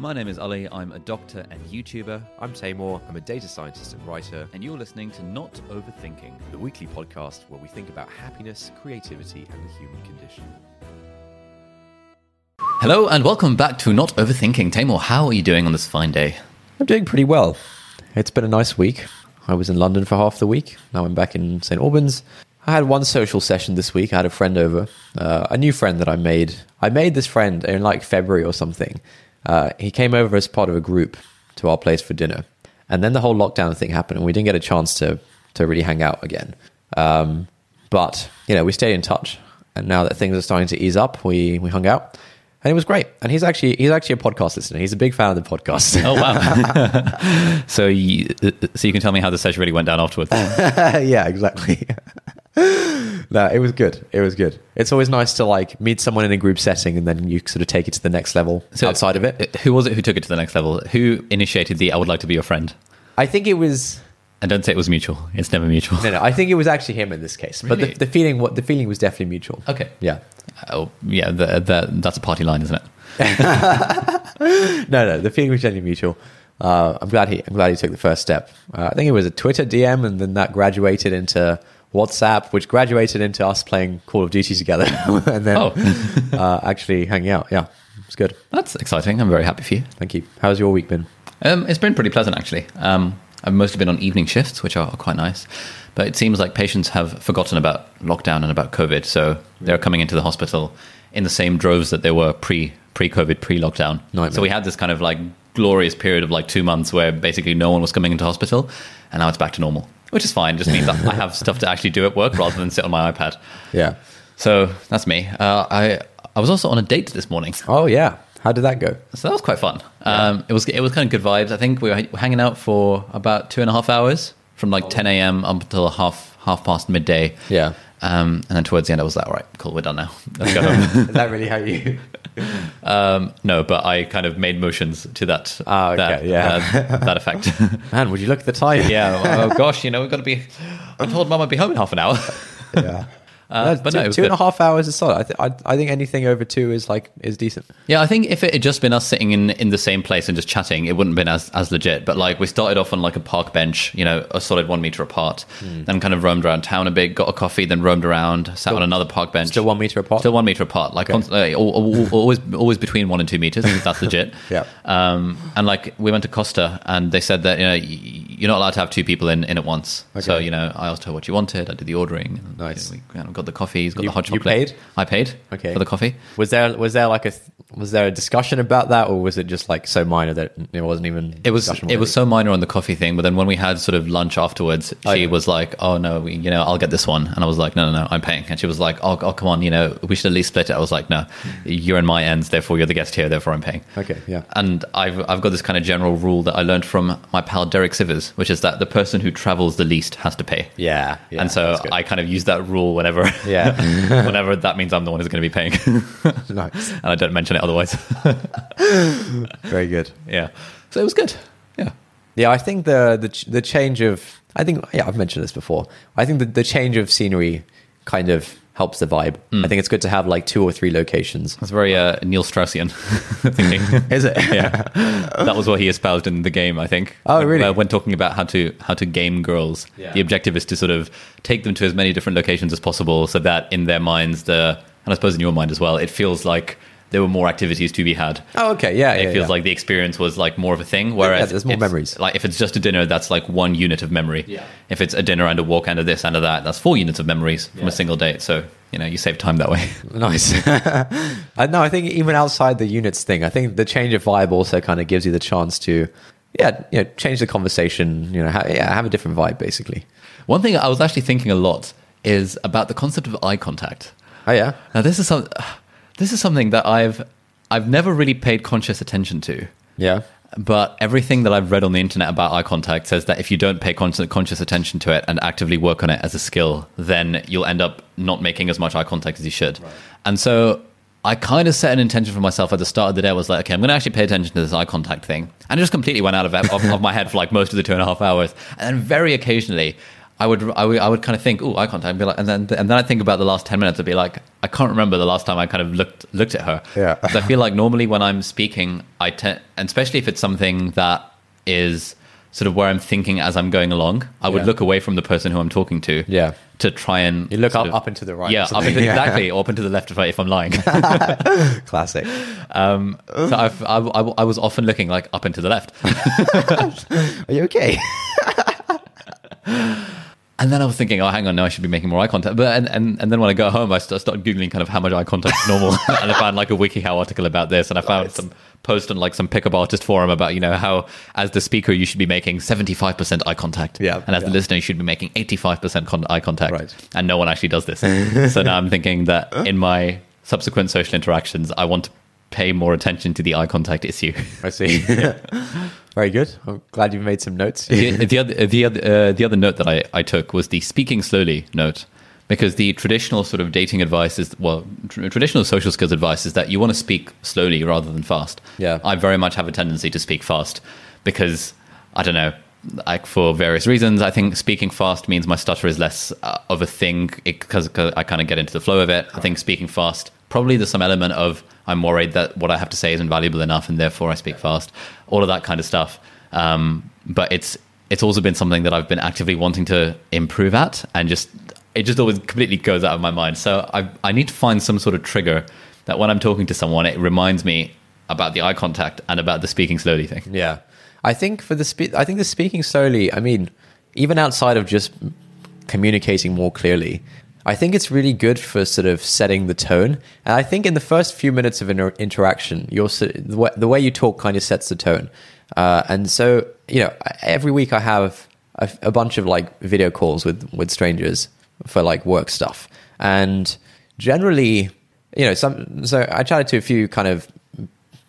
My name is Ali. I'm a doctor and YouTuber, I'm Taimur. I'm a data scientist and writer, and you're listening to Not Overthinking. the weekly podcast where we think about happiness, creativity, and the human condition. Hello and welcome back to Not Overthinking. Taimur, how are you doing on this fine day? I'm doing pretty well. It's been a nice week. I was in London for half the week. Now I'm back in St. Albans. I had one social session this week. I had a friend over, uh, a new friend that I made. I made this friend in like February or something. Uh, he came over as part of a group to our place for dinner. And then the whole lockdown thing happened, and we didn't get a chance to, to really hang out again. Um, but, you know, we stayed in touch. And now that things are starting to ease up, we, we hung out. And it was great. And he's actually he's actually a podcast listener. He's a big fan of the podcast. Oh wow! so you so you can tell me how the session really went down afterwards. yeah, exactly. no, it was good. It was good. It's always nice to like meet someone in a group setting and then you sort of take it to the next level So- outside of it. Who was it who took it to the next level? Who initiated the "I would like to be your friend"? I think it was And don't say it was mutual. It's never mutual. no, no. I think it was actually him in this case. But the, the feeling, what the feeling was definitely mutual. Okay. Yeah. Oh yeah, the, the, that's a party line, isn't it? No, no. The feeling was genuinely mutual. Uh, I'm glad he. I'm glad he took the first step. Uh, I think it was a Twitter DM, and then that graduated into WhatsApp, which graduated into us playing Call of Duty together, and then Oh. uh, actually hanging out. Yeah, it's good. That's exciting. I'm very happy for you. Thank you. How's your week been? Um, it's been pretty pleasant actually. Um, I've mostly been on evening shifts, which are quite nice. But it seems like patients have forgotten about lockdown and about COVID, so they're coming into the hospital in the same droves that they were pre pre COVID, pre lockdown. So we had this kind of like glorious period of like two months where basically no one was coming into hospital, and now it's back to normal, which is fine. It just means that I have stuff to actually do at work rather than sit on my iPad. Yeah. So that's me. Uh, I I was also on a date this morning. Oh yeah. How did that go? So that was quite fun. Um, it was it was kind of good vibes. I think we were hanging out for about two and a half hours, from like 10 a.m. up until half half past midday. Yeah. Um, and then towards the end, I was like, "All right, cool, we're done now. Let's go home." Is that really how you? um, no, but I kind of made motions to that. Ah, okay, that, yeah. uh, that effect. Man, would you look at the time? yeah. Oh gosh, you know we've got to be. I told Mum I'd be home in half an hour. yeah. Uh, No, but two, no, two and a half hours is solid. I, th- I, I think anything over two is like is decent. Yeah, I think if it had just been us sitting in, in the same place and just chatting, it wouldn't have been as, as legit. But like we started off on like a park bench, you know, a solid one meter apart, Hmm. then kind of roamed around town a bit, got a coffee, then roamed around, sat on another park bench. Still one meter apart. Still one meter apart, like al- always always between one and two meters. That's legit. Yeah. Um, and like we went to Costa, and they said that you know you're not allowed to have two people in, in at once. So you know, I asked her what she wanted. I did the ordering. And, Nice. you know, we kind of got the coffee. He's got You- the hot chocolate. you paid? I paid. Okay. For the coffee. Was there was there like a was there a discussion about that, or was it just like so minor that it wasn't even? It was it was so minor on the coffee thing, but then when we had sort of lunch afterwards, she was like, "Oh no, we, you know, I'll get this one," and I was like, "No, no, no, I'm paying." And she was like, "Oh, oh, come on, you know, we should at least split it." I was like, "No, you're in my ends, therefore you're the guest here, therefore I'm paying." Okay, yeah. And I've I've got this kind of general rule that I learned from my pal Derek Sivers, which is that the person who travels the least has to pay. Yeah, yeah, and so. I kind of use that rule whenever, Yeah. whenever that means I'm the one who's going to be paying, nice, and I don't mention it otherwise. very good. yeah, so it was good. Yeah. Yeah, I think the the the change of I think yeah I've mentioned this before. I think the the change of scenery kind of helps the vibe. Hmm. I think it's good to have like two or three locations. That's very uh, Neil Straussian thinking. Is it? yeah, that was what he espoused in the game. I think. Oh, When- really? uh, when talking about how to how to game girls, Yeah. the objective is to sort of take them to as many different locations as possible, so that in their minds, the and I suppose in your mind as well, it feels like there were more activities to be had. Oh, okay. Yeah, It yeah, feels yeah. like the experience was like more of a thing. Whereas there's more memories. Like if it's just a dinner, that's like one unit of memory. Yeah. If it's a dinner and a walk and a this and a that, that's four units of memories from a single date. So you know you save time that way. Nice. Uh, no, I think even outside the units thing, I think the change of vibe also kind of gives you the chance to, yeah, you know, change the conversation. You know, ha- yeah, have a different vibe basically. One thing I was actually thinking a lot is about the concept of eye contact. Oh yeah, Now this is some, this is something that I've I've never really paid conscious attention to. yeah, but everything that I've read on the internet about eye contact says that if you don't pay conscious, conscious attention to it and actively work on it as a skill, then you'll end up not making as much eye contact as you should. Right. And so I kind of set an intention for myself at the start of the day. I was like, okay, I'm going to actually pay attention to this eye contact thing. And it just completely went out of, of, of my head for like most of the two and a half hours. And then very occasionally, I would, I would, I would kind of think, oh, eye contact, and be like, and then, and then I think about the last ten minutes. I'd be like, I can't remember the last time I kind of looked, looked at her. Yeah. I feel like normally when I'm speaking, I tend, and especially if it's something that is sort of where I'm thinking as I'm going along, I would Yeah. look away from the person who I'm talking to. Yeah. To try and You look up, of- up and to the right. yeah, up into, Yeah. exactly, or up into the left if, I, if I'm lying. Classic. um, so I've, I, I, I was often looking like up and to the left. Are you okay? And then I was thinking, oh, hang on, no, I should be making more eye contact. But and, and, and then when I got home, I st- started googling kind of how much eye contact is normal, and I found like a WikiHow article about this, and I found Nice. some post on like some pickup artist forum about you know how as the speaker you should be making seventy five percent eye contact, Yeah, and as the listener you should be making eighty five percent eye contact, Right. and no one actually does this. so now I'm thinking that in my subsequent social interactions, I want to pay more attention to the eye contact issue. I see. Very good. I'm glad you've made some notes. the, the other the other uh, the other note that I, I took was the speaking slowly note because the traditional sort of dating advice is well tr- traditional social skills advice is that you want to speak slowly rather than fast. Yeah. I very much have a tendency to speak fast because I don't know like for various reasons I think speaking fast means my stutter is less uh, of a thing because I kind of get into the flow of it. I think speaking fast probably there's some element of I'm worried that what I have to say isn't valuable enough and therefore I speak fast. All of that kind of stuff. Um, but it's it's also been something that I've been actively wanting to improve at, and just it just always completely goes out of my mind. So I I need to find some sort of trigger that when I'm talking to someone, it reminds me about the eye contact and about the speaking slowly thing. Yeah, I think for the spe- I think the speaking slowly. I mean, even outside of just communicating more clearly, I think it's really good for sort of setting the tone. And I think in the first few minutes of inter- interaction, your the way, you talk kind of sets the tone. Uh, and so, you know, every week I have a, a bunch of like video calls with with strangers for like work stuff, and generally, you know, some. So I chatted to a few kind of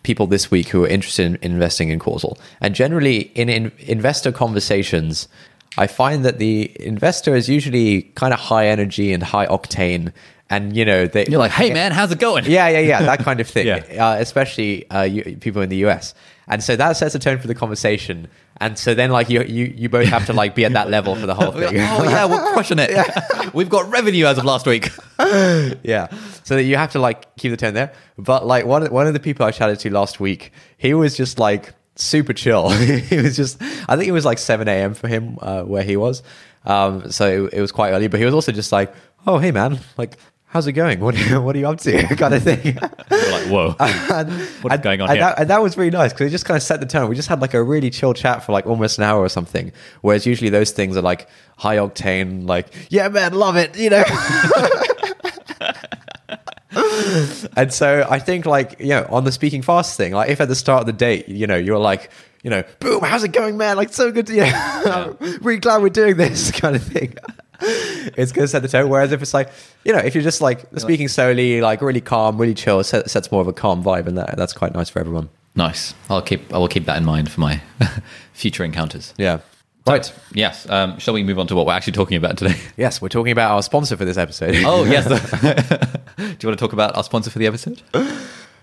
people this week who are interested in investing in Causal and generally in, in investor conversations i find that the investor is usually kind of high energy and high octane and you know they You're like, hey man, how's it going? yeah yeah yeah that kind of thing Yeah. uh, especially uh, you, people in the us and so that sets a tone for the conversation and so then like you you, you both have to like be at that level for the whole thing oh yeah, we're crushing it. We've got revenue as of last week. yeah. So that you have to like keep the tone there. But like one one of the people I chatted to last week, he was just like super chill. he was just I think it was like seven a.m. for him uh, where he was. Um, so it, it was quite early. But he was also just like, "Oh, hey man, like." How's it going? What are you, what are you up to? kind of thing. Like, whoa. and, What's and- going on and here? That, and that was really nice because it just kind of set the tone. We just had like a really chill chat for like almost an hour or something. Whereas usually those things are like high octane, like yeah, man, love it, you know. And so I think like you know on the speaking fast thing, like if at the start of the date, you know, you're like. You know, boom! How's it going, man? Like, so good to you. I'm really glad we're doing this kind of thing. it's going to set the tone. Whereas if it's like, you know, if you're just like speaking slowly, like really calm, really chill, it set- sets more of a calm vibe, and that that's quite nice for everyone. Nice. I'll keep I will keep that in mind for my future encounters. Yeah. Right. Yes. Um, shall we move on to what we're actually talking about today? Yes, we're talking about our sponsor for this episode. Oh yes. Do you want to talk about our sponsor for the episode?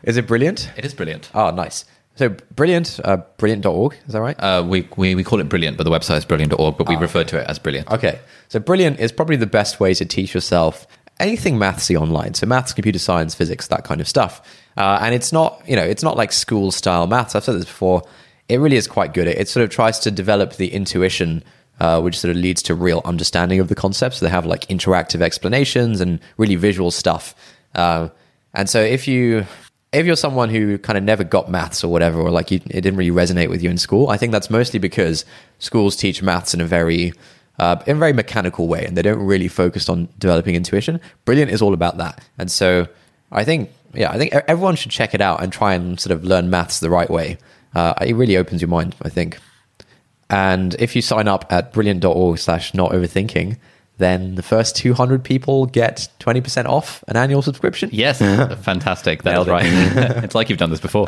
Is it brilliant? It is brilliant. Oh, nice. So brilliant, uh, brilliant.org, is that right? Uh, we, we we call it brilliant, but the website is brilliant.org, but we refer to it as brilliant. Okay. So brilliant is probably the best way to teach yourself anything mathsy online. So maths, computer science, physics, that kind of stuff. Uh, and it's not, you know, it's not like school style maths. I've said this before. It really is quite good. It, it sort of tries to develop the intuition, uh, which sort of leads to real understanding of the concepts. So they have like interactive explanations and really visual stuff. Uh, and so if you if you're someone who kind of never got maths or whatever, or like you, it didn't really resonate with you in school, I think that's mostly because schools teach maths in a very uh, in a very mechanical way, and they don't really focus on developing intuition. Brilliant is all about that, and so I think yeah, I think everyone should check it out and try and sort of learn maths the right way. Uh, it really opens your mind, I think. And if you sign up at brilliant.org slash not overthinking, then the first 200 people get 20% off an annual subscription. Yes, fantastic. That's right. it's like you've done this before.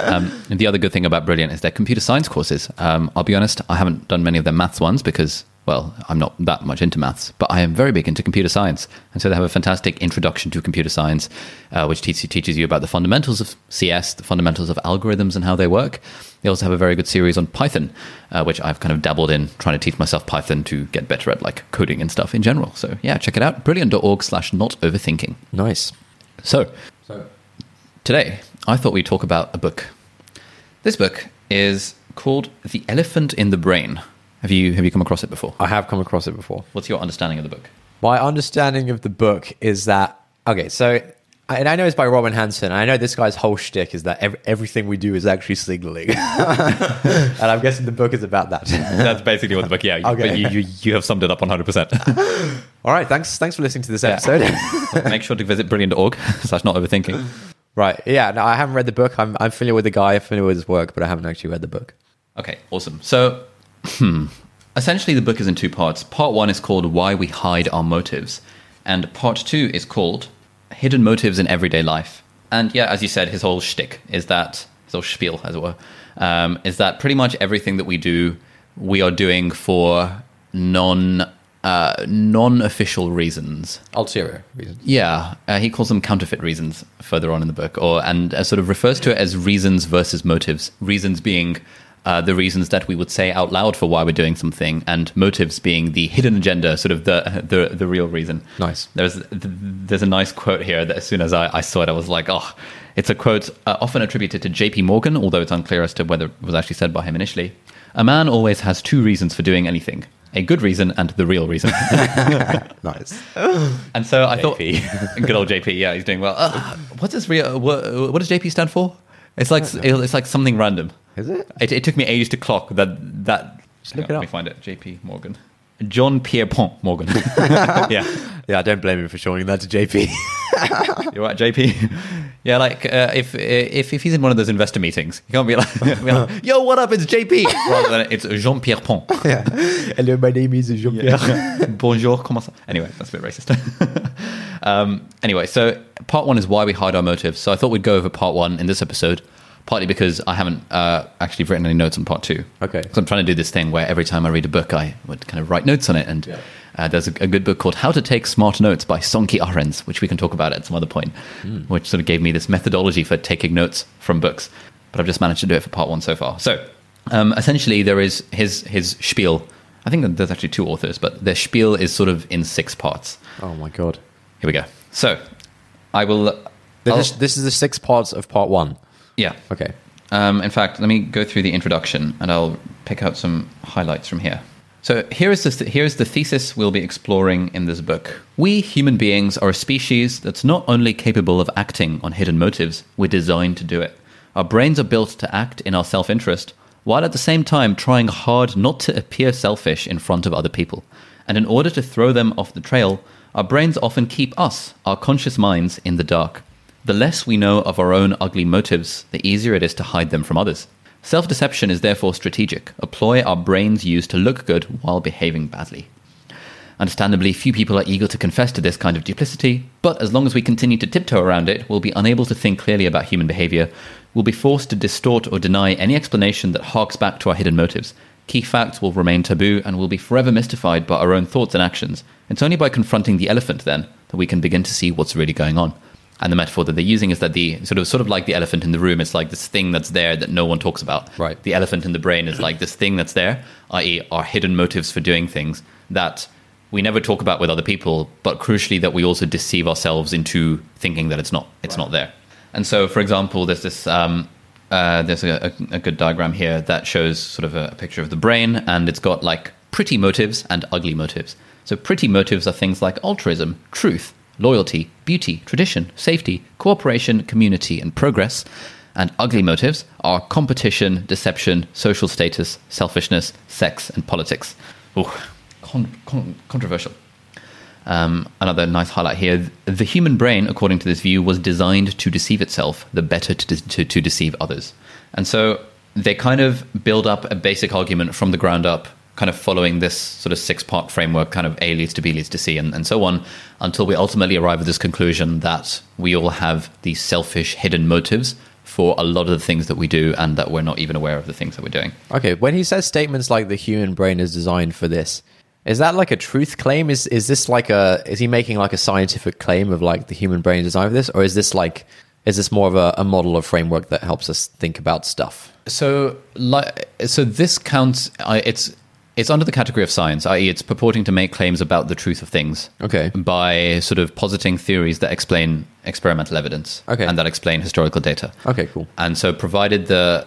Um, and the other good thing about Brilliant is their computer science courses. Um, I'll be honest, I haven't done many of their maths ones because, well, I'm not that much into maths, but I am very big into computer science. And so they have a fantastic introduction to computer science, uh, which teaches, teaches you about the fundamentals of CS, the fundamentals of algorithms and how they work. They also have a very good series on Python, uh, which I've kind of dabbled in trying to teach myself Python to get better at like coding and stuff in general. So yeah, check it out. Brilliant.org slash not overthinking. Nice. So, today I thought we'd talk about a book. This book is called The Elephant in the Brain. Have you have you come across it before? I have come across it before. What's your understanding of the book? My understanding of the book is that okay, so and I know it's by Robin Hanson. I know this guy's whole shtick is that ev- everything we do is actually signaling, and I'm guessing the book is about that. That's basically what the book. Yeah, Okay. but you, you you have summed it up 100. percent All right, thanks. Thanks for listening to this episode. Make sure to visit brilliant.org slash not overthinking. right, yeah. No, I haven't read the book. I'm I'm familiar with the guy, I'm familiar with his work, but I haven't actually read the book. Okay, awesome. So, hmm, essentially, the book is in two parts. Part one is called Why We Hide Our Motives, and part two is called Hidden Motives in Everyday Life. And yeah, as you said, his whole shtick is that, his whole spiel, as it were, um, is that pretty much everything that we do, we are doing for non. Uh, non-official reasons. Ulterior reasons. Yeah, uh, he calls them counterfeit reasons further on in the book, or and uh, sort of refers to it as reasons versus motives. Reasons being uh, the reasons that we would say out loud for why we're doing something, and motives being the hidden agenda, sort of the the, the real reason. Nice. There's there's a nice quote here that as soon as I, I saw it, I was like, oh, it's a quote uh, often attributed to J.P. Morgan, although it's unclear as to whether it was actually said by him initially. A man always has two reasons for doing anything: a good reason and the real reason. Nice. And so I thought, JP. good old JP, yeah, he's doing well. Uh, what's his real? What, what does JP stand for? It's like it's like something random. Is it? It, it took me ages to clock that that. Just look hang it on, Let me find it. JP Morgan, John Pierpont Morgan. yeah, Yeah, I don't blame him for showing that to JP. you're right, JP. Yeah, like uh, if if if he's in one of those investor meetings, you can't be like, be like "Yo, what up? It's JP." Rather than it's Jean Pierpont. Yeah. Hello, my name is Jean Pierre. Bonjour, comment ça? Anyway, that's a bit racist. um, anyway, so part one is why we hide our motives. So I thought we'd go over part one in this episode, partly because I haven't uh, actually written any notes on part two. Okay. So I'm trying to do this thing where every time I read a book, I would kind of write notes on it. And uh, there's a, a good book called How to Take Smart Notes by Sönke Ahrens, which we can talk about at some other point, which sort of gave me this methodology for taking notes from books. But I've just managed to do it for part one so far. So um, essentially, there is his his spiel. I think there's actually two authors, but their spiel is sort of in six parts. Oh my god. Here we go. So I will. I'll- This, this is the six parts of part one. Yeah. Okay. Um, in fact, let me go through the introduction and I'll pick out some highlights from here. So here is the here is the thesis we'll be exploring in this book. We human beings are a species that's not only capable of acting on hidden motives, we're designed to do it. Our brains are built to act in our self-interest, while at the same time trying hard not to appear selfish in front of other people. And in order to throw them off the trail, our brains often keep us, our conscious minds, in the dark. The less we know of our own ugly motives, the easier it is to hide them from others. Self deception is therefore strategic, a ploy our brains use to look good while behaving badly. Understandably, few people are eager to confess to this kind of duplicity, but as long as we continue to tiptoe around it, we'll be unable to think clearly about human behavior. We'll be forced to distort or deny any explanation that harks back to our hidden motives. Key facts will remain taboo and we'll be forever mystified by our own thoughts and actions. It's only by confronting the elephant, then, that we can begin to see what's really going on. And the metaphor that they're using is that the sort of sort of like the elephant in the room, it's like this thing that's there that no one talks about. Right. The elephant in the brain is like this thing that's there, i.e., our hidden motives for doing things that we never talk about with other people, but crucially that we also deceive ourselves into thinking that it's not it's not there. And so, for example, there's this um, uh, there's a, a, a good diagram here that shows sort of a, a picture of the brain, and it's got like pretty motives and ugly motives. So, pretty motives are things like altruism, truth, loyalty, beauty, tradition, safety, cooperation, community, and progress. And ugly motives are competition, deception, social status, selfishness, sex, and politics. Ooh, con- con- controversial. Um, another nice highlight here. The human brain, according to this view, was designed to deceive itself, the better to, de- to, to deceive others. And so they kind of build up a basic argument from the ground up kind of following this sort of six part framework, kind of A leads to B leads to C, and, and so on, until we ultimately arrive at this conclusion that we all have these selfish hidden motives for a lot of the things that we do, and that we're not even aware of the things that we're doing. Okay, when he says statements like the human brain is designed for this, is that like a truth claim? Is is this like a is he making like a scientific claim of like the human brain is designed for this, or is this like is this more of a, a model or framework that helps us think about stuff? So, like, so this counts. I it's it's under the category of science, i.e., it's purporting to make claims about the truth of things. Okay. By sort of positing theories that explain experimental evidence. Okay. And that explain historical data. Okay, cool. And so, provided the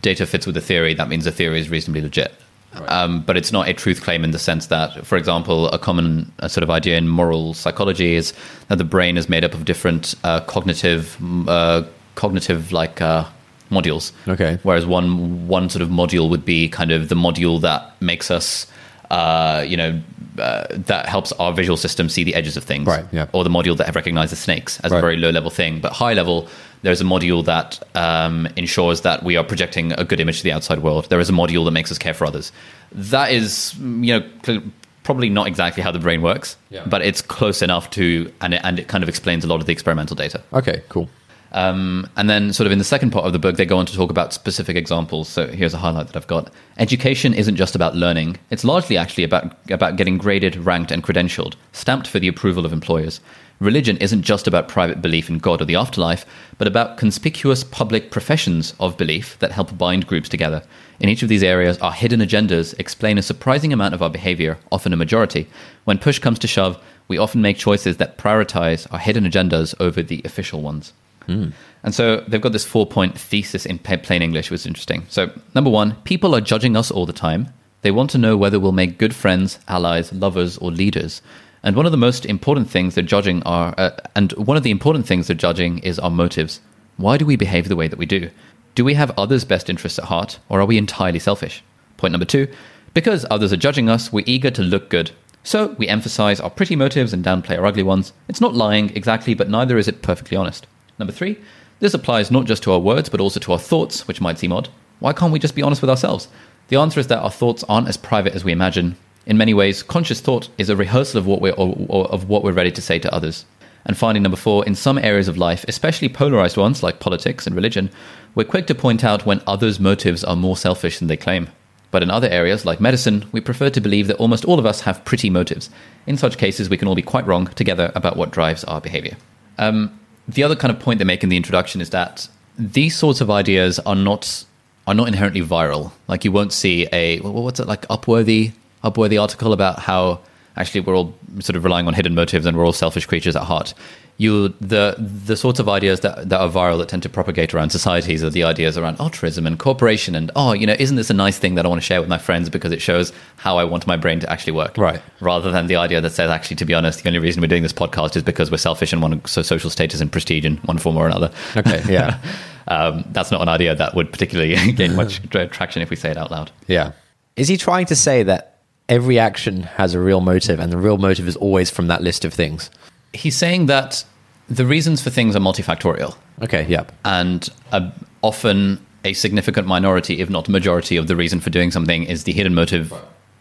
data fits with the theory, that means the theory is reasonably legit. Right. Um, but it's not a truth claim in the sense that, for example, a common uh, sort of idea in moral psychology is that the brain is made up of different uh, cognitive, uh, cognitive like uh, modules. Okay. Whereas one one sort of module would be kind of the module that makes us, uh, you know, uh, that helps our visual system see the edges of things. Right. Yeah. Or the module that recognizes snakes as right. a very low level thing, but high level. There's a module that um, ensures that we are projecting a good image to the outside world. There is a module that makes us care for others. That is, you know, probably not exactly how the brain works, yeah. but it's close enough to, and it, and it kind of explains a lot of the experimental data. Okay, cool. Um, and then, sort of in the second part of the book, they go on to talk about specific examples. So here's a highlight that I've got. Education isn't just about learning; it's largely actually about about getting graded, ranked, and credentialed, stamped for the approval of employers. Religion isn't just about private belief in God or the afterlife, but about conspicuous public professions of belief that help bind groups together. In each of these areas, our hidden agendas explain a surprising amount of our behavior, often a majority. When push comes to shove, we often make choices that prioritize our hidden agendas over the official ones. Mm. And so they've got this four point thesis in plain English, which is interesting. So, number one, people are judging us all the time. They want to know whether we'll make good friends, allies, lovers, or leaders. And one of the most important things they're judging are, uh, and one of the important things they're judging is our motives. Why do we behave the way that we do? Do we have others' best interests at heart, or are we entirely selfish? Point number two, because others are judging us, we're eager to look good. So we emphasize our pretty motives and downplay our ugly ones. It's not lying exactly, but neither is it perfectly honest. Number three, this applies not just to our words, but also to our thoughts, which might seem odd. Why can't we just be honest with ourselves? The answer is that our thoughts aren't as private as we imagine. In many ways, conscious thought is a rehearsal of what we're, or, or of what we're ready to say to others. And finally, number four, in some areas of life, especially polarized ones like politics and religion, we're quick to point out when others' motives are more selfish than they claim. But in other areas, like medicine, we prefer to believe that almost all of us have pretty motives. In such cases, we can all be quite wrong together about what drives our behavior. Um, the other kind of point they make in the introduction is that these sorts of ideas are not are not inherently viral. Like you won't see a what's it like Upworthy Upworthy article about how actually we're all sort of relying on hidden motives and we're all selfish creatures at heart. You the the sorts of ideas that, that are viral that tend to propagate around societies are the ideas around altruism and cooperation and oh you know isn't this a nice thing that I want to share with my friends because it shows how I want my brain to actually work? Right. Rather than the idea that says actually to be honest the only reason we're doing this podcast is because we're selfish and want so social status and prestige in one form or another. Okay yeah. Um, that's not an idea that would particularly gain much traction if we say it out loud. Yeah. Is he trying to say that every action has a real motive and the real motive is always from that list of things he's saying that the reasons for things are multifactorial. Okay, yep. And uh, often a significant minority, if not majority, of the reason for doing something is the hidden motive,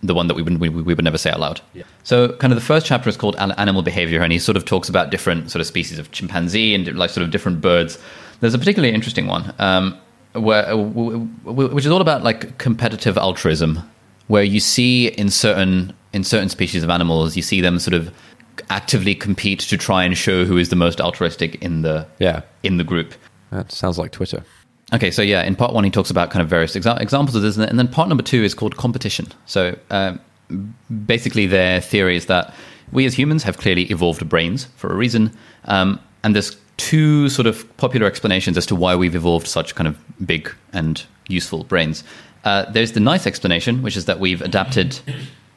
the one that we would, we, we, would never say out loud. Yeah. So, kind of the first chapter is called Animal Behavior, and he sort of talks about different sort of species of chimpanzee and like sort of different birds. There's a particularly interesting one um, where, which is all about like competitive altruism, where you see in certain in certain species of animals, you see them sort of actively compete to try and show who is the most altruistic in the yeah in the group. That sounds like Twitter. Okay, so yeah, in part one he talks about kind of various exa- examples of this, and then part number two is called competition. So um, basically, their theory is that we as humans have clearly evolved brains for a reason, um, and there's two sort of popular explanations as to why we've evolved such kind of big and useful brains. Uh, there's the nice explanation, which is that we've adapted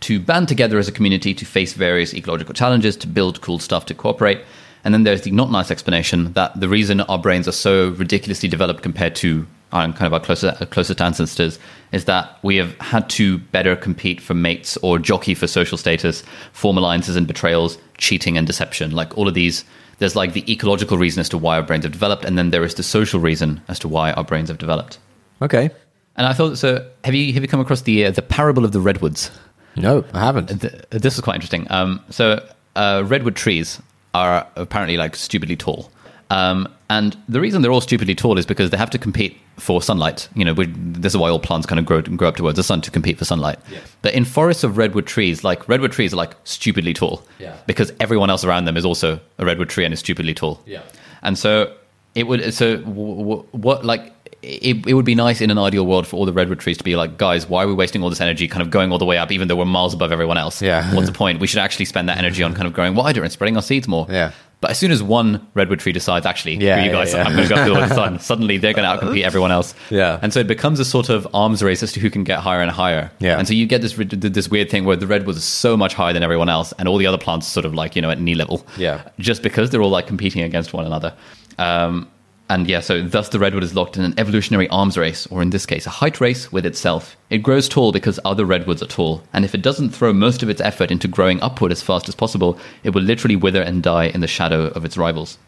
to band together as a community to face various ecological challenges, to build cool stuff, to cooperate. And then there's the not nice explanation that the reason our brains are so ridiculously developed compared to our kind of our closer, closest ancestors is that we have had to better compete for mates or jockey for social status, form alliances and betrayals, cheating and deception. Like all of these, there's like the ecological reason as to why our brains have developed, and then there is the social reason as to why our brains have developed. Okay. And I thought so. Have you have you come across the uh, the parable of the redwoods? No, I haven't. Th- this is quite interesting. Um, so uh, redwood trees are apparently like stupidly tall. Um, and the reason they're all stupidly tall is because they have to compete for sunlight. You know, we, this is why all plants kind of grow, grow up towards the sun to compete for sunlight. Yeah. But in forests of redwood trees, like redwood trees are like stupidly tall. Yeah. Because everyone else around them is also a redwood tree and is stupidly tall. Yeah. And so it would. So w- w- what like. It, it would be nice in an ideal world for all the redwood trees to be like, guys, why are we wasting all this energy kind of going all the way up, even though we're miles above everyone else? Yeah. What's the point? We should actually spend that energy on kind of growing wider and spreading our seeds more. Yeah. But as soon as one redwood tree decides, actually, Yeah, you guys, yeah. I'm going to go through the sun, suddenly they're going to outcompete everyone else. Yeah. And so it becomes a sort of arms race as to who can get higher and higher. Yeah. And so you get this this weird thing where the redwoods are so much higher than everyone else, and all the other plants are sort of like you know at knee level. Yeah. Just because they're all like competing against one another. Um, and yeah, so thus the redwood is locked in an evolutionary arms race, or in this case, a height race with itself. It grows tall because other redwoods are tall, and if it doesn't throw most of its effort into growing upward as fast as possible, it will literally wither and die in the shadow of its rivals.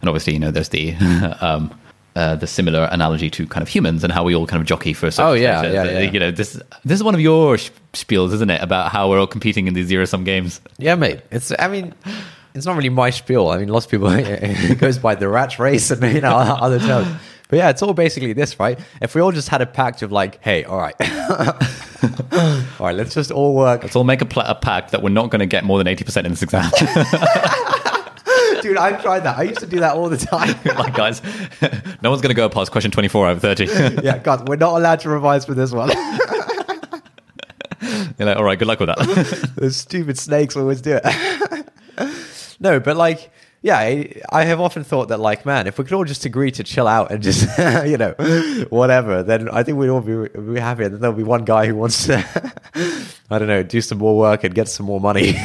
And obviously, you know, there's the um, uh, the similar analogy to kind of humans and how we all kind of jockey for. Oh, yeah, yeah, yeah. You know, this this is one of your sh- spiels, isn't it, about how we're all competing in these zero sum games? Yeah, mate. It's. I mean, it's not really my spiel. I mean, lots of people it goes by the rat race and you know other terms. But yeah, it's all basically this, right? If we all just had a pact of like, hey, all right, all right, let's just all work. Let's all make a, pl- a pact that we're not going to get more than eighty percent in this exam. Dude, I've tried that. I used to do that all the time. like, guys, no one's going to go past question twenty four out of thirty. yeah, God, we're not allowed to revise for this one. You're like, all right, good luck with that. Those stupid snakes always do it. No, but like, yeah, I, have often thought that, like, man, if we could all just agree to chill out and just, you know, whatever, then I think we'd all be, be happy. And then there'll be one guy who wants to, I don't know, do some more work and get some more money.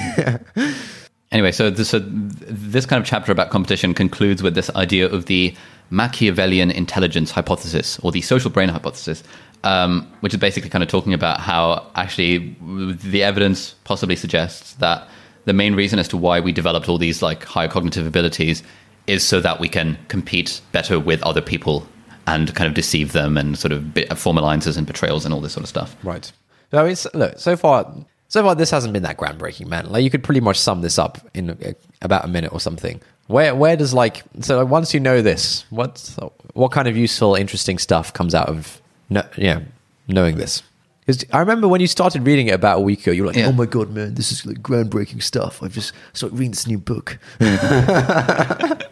Anyway, so this, so this kind of chapter about competition concludes with this idea of the Machiavellian intelligence hypothesis or the social brain hypothesis, um, which is basically kind of talking about how actually the evidence possibly suggests that the main reason as to why we developed all these like higher cognitive abilities is so that we can compete better with other people and kind of deceive them and sort of be- form alliances and betrayals and all this sort of stuff. right. So, I mean, look, so far, so far, this hasn't been that groundbreaking, man. Like, you could pretty much sum this up in uh, about a minute or something. Where, where does like, so once you know this, what, what kind of useful, interesting stuff comes out of, no, yeah, knowing this? Because I remember when you started reading it about a week ago, you were like, Yeah. "Oh my god, man, this is like groundbreaking stuff." I've just started reading this new book.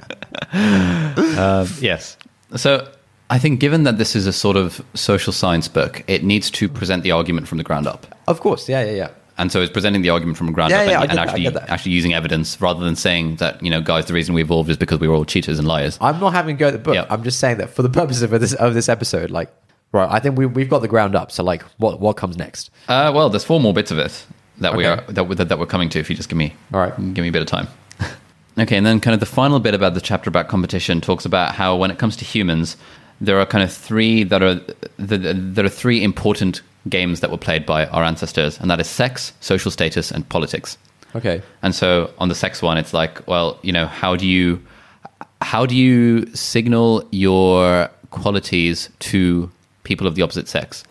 Um, yes. So I think given that this is a sort of social science book, it needs to present the argument from the ground up. Of course, yeah, yeah, yeah. And so it's presenting the argument from the ground Yeah, up yeah, I and, get and that, I actually get that. actually using evidence rather than saying that, you know, guys, the reason we evolved is because we were all cheaters and liars. I'm not having a go at the book. Yeah. I'm just saying that for the purpose of this of this episode, like, right, I think we we've got the ground up. So, like, what what comes next? Uh, well, there's four more bits of it that we Okay. are that, we- that we're coming to if you just give me All right. give me a bit of time. okay, and then kind of the final bit about the chapter about competition talks about how when it comes to humans, there are kind of three that are the, there are three important games that were played by our ancestors, and that is sex, social status, and politics. Okay. And so on the sex one, it's like, well, you know, how do you how do you signal your qualities to people of the opposite sex,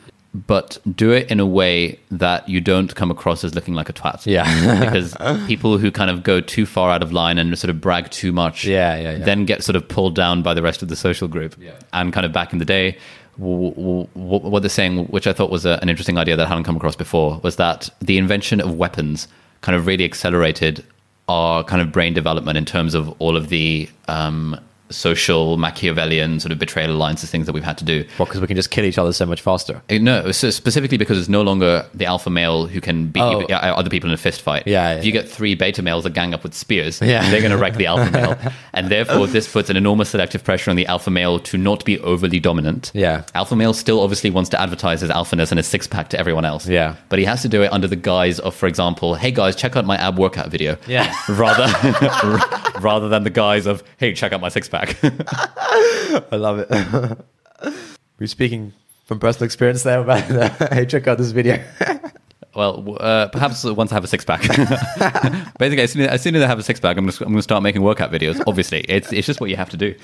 but do it in a way that you don't come across as looking like a twat? Yeah. because people who kind of go too far out of line and sort of brag too much, Yeah, yeah, yeah. then get sort of pulled down by the rest of the social group. Yeah. And kind of back in the day, w- w- w- what they're saying, which I thought was a, an interesting idea that I hadn't come across before, was that the invention of weapons kind of really accelerated our kind of brain development in terms of all of the um, social Machiavellian sort of betrayal alliances things that we've had to do. Well, because we can just kill each other so much faster. Uh, No, so specifically because it's no longer the alpha male who can beat Oh. you- uh, other people in a fist fight. Yeah, yeah, if you get three beta males that gang up with spears, Yeah. they're going to wreck the alpha male, and therefore this puts an enormous selective pressure on the alpha male to not be overly dominant. Yeah. alpha male still obviously wants to advertise his alphaness and his six pack to everyone else. Yeah. but he has to do it under the guise of, for example, hey guys, check out my ab workout video. Yeah. rather rather than the guise of hey, check out my six pack. I love it. We're speaking from personal experience there about hey, check out this video. Well, uh, perhaps once I have a six pack. Basically, as soon as, as soon as I have a six pack, I'm going to start making workout videos. Obviously, it's it's just what you have to do.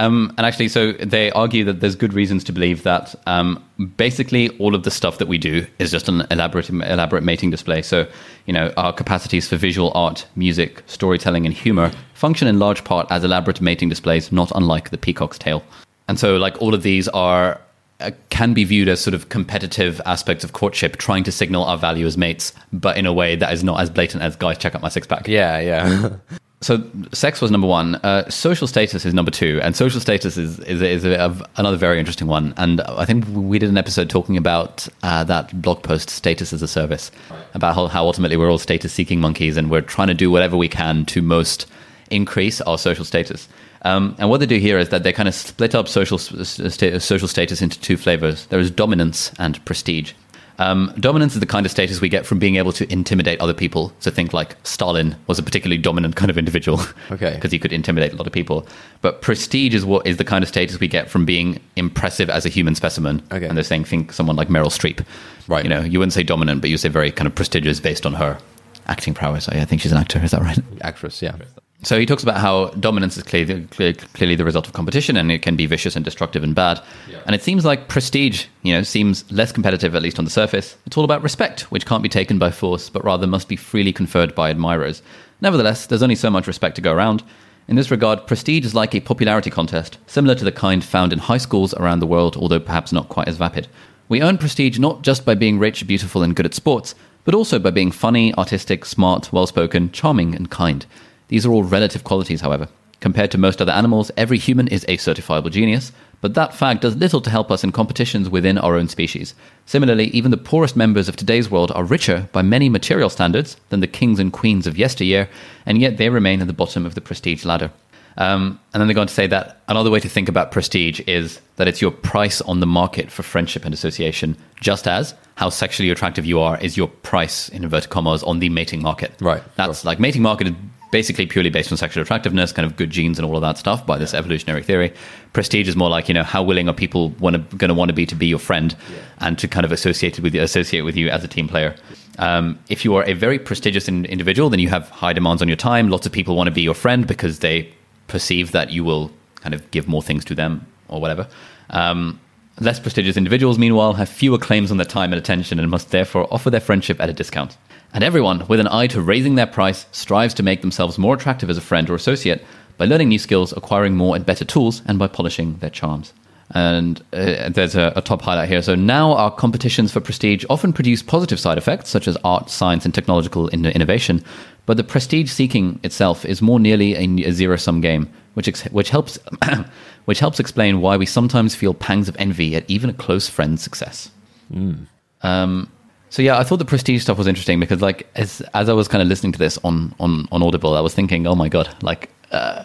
Um, and actually, so they argue that there's good reasons to believe that um, basically all of the stuff that we do is just an elaborate, elaborate mating display. So, you know, our capacities for visual art, music, storytelling, and humor function in large part as elaborate mating displays, not unlike the peacock's tail. And so, like, all of these are uh, can be viewed as sort of competitive aspects of courtship, trying to signal our value as mates, but in a way that is not as blatant as guys check out my six pack. Yeah, yeah. So sex was number one. Uh, social status is number two, and social status is is, is a, a, another very interesting one. And I think we did an episode talking about uh, that blog post, "Status as a Service," about how, how ultimately we're all status-seeking monkeys, and we're trying to do whatever we can to most increase our social status. Um, and what they do here is that they kind of split up social st- social status into two flavors. There is dominance and prestige. Um, dominance is the kind of status we get from being able to intimidate other people. So think like Stalin was a particularly dominant kind of individual. Okay. Because he could intimidate a lot of people. But prestige is what is the kind of status we get from being impressive as a human specimen. Okay. And they're saying think someone like Meryl Streep. Right. You know, you wouldn't say dominant, but you say very kind of prestigious based on her acting prowess. I think she's an actor. Is that right? Actress, yeah. So he talks about how dominance is clearly, clearly, clearly the result of competition, and it can be vicious and destructive and bad. Yeah. And it seems like prestige, you know, seems less competitive, at least on the surface. It's all about respect, which can't be taken by force, but rather must be freely conferred by admirers. Nevertheless, there's only so much respect to go around. In this regard, prestige is like a popularity contest, similar to the kind found in high schools around the world, although perhaps not quite as vapid. We earn prestige not just by being rich, beautiful, and good at sports, but also by being funny, artistic, smart, well spoken, charming, and kind. These are all relative qualities, however. Compared to most other animals, every human is a certifiable genius, but that fact does little to help us in competitions within our own species. Similarly, even the poorest members of today's world are richer by many material standards than the kings and queens of yesteryear, and yet they remain at the bottom of the prestige ladder. Um, and then they go going to say that another way to think about prestige is that it's your price on the market for friendship and association, just as how sexually attractive you are is your price, in inverted commas, on the mating market. Right. That's sure. like mating market basically purely based on sexual attractiveness, kind of good genes and all of that stuff by this evolutionary theory. Prestige is more like you know how willing are people going to want to be to be your friend yeah. and to kind of associate with you, associate with you as a team player. Um, if you are a very prestigious in, individual, then you have high demands on your time. Lots of people want to be your friend because they perceive that you will kind of give more things to them or whatever. Um, less prestigious individuals, meanwhile, have fewer claims on their time and attention and must therefore offer their friendship at a discount. And everyone, with an eye to raising their price, strives to make themselves more attractive as a friend or associate by learning new skills, acquiring more and better tools, and by polishing their charms. And uh, there's a, a, top highlight here. So now our competitions for prestige often produce positive side effects, such as art, science, and technological in- innovation. But the prestige seeking itself is more nearly a, a zero sum game, which, ex- which, helps, which helps explain why we sometimes feel pangs of envy at even a close friend's success. Mm. Um, so yeah, I thought the prestige stuff was interesting because like as as I was kind of listening to this on on on Audible, I was thinking, oh my god, like uh,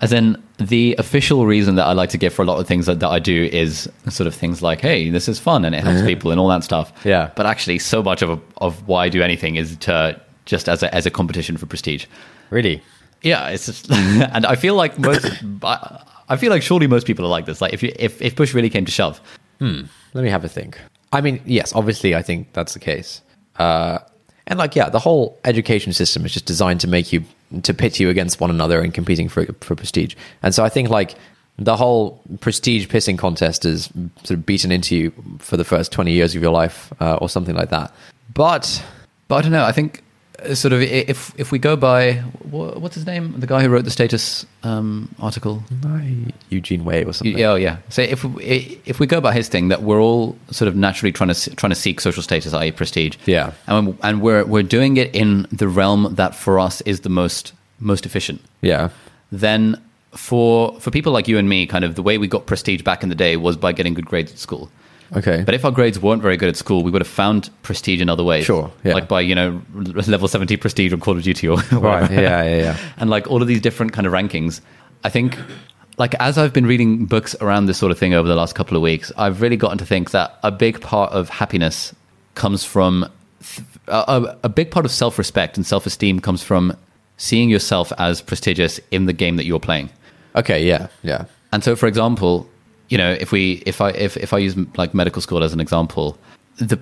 as in the official reason that I like to give for a lot of things that, that I do is sort of things like, hey, this is fun and it helps people and all that stuff. Yeah. But actually, so much of a, of why I do anything is to just as a as a competition for prestige. Really? Yeah, it's just, and I feel like most. I feel like surely most people are like this. Like if you if if push really came to shove. Hmm. Let me have a think. I mean, yes, obviously, I think that's the case. Uh, and like, yeah, the whole education system is just designed to make you to pit you against one another and competing for for prestige. And so I think like the whole prestige pissing contest is sort of beaten into you for the first twenty years of your life, uh, or something like that. But but I don't know. I think sort of if if we go by what's his name, the guy who wrote the status um, article, Eugene Wei or something. Yeah, oh yeah. So if we, if we go by his thing, that we're all sort of naturally trying to trying to seek social status, i.e., prestige. Yeah, and and we're we're doing it in the realm that for us is the most most efficient. Yeah. Then for for people like you and me, kind of the way we got prestige back in the day was by getting good grades at school. Okay. But if our grades weren't very good at school, we would have found prestige in other ways. Sure. Yeah. Like by, you know, level 70 prestige on Call of Duty or whatever. Right. Yeah, yeah, yeah. and like all of these different kind of rankings. I think like as I've been reading books around this sort of thing over the last couple of weeks, I've really gotten to think that a big part of happiness comes from a, a big part of self-respect and self-esteem comes from seeing yourself as prestigious in the game that you're playing. Okay, yeah, yeah. And so for example, you know, if we if I if if I use like medical school as an example, the,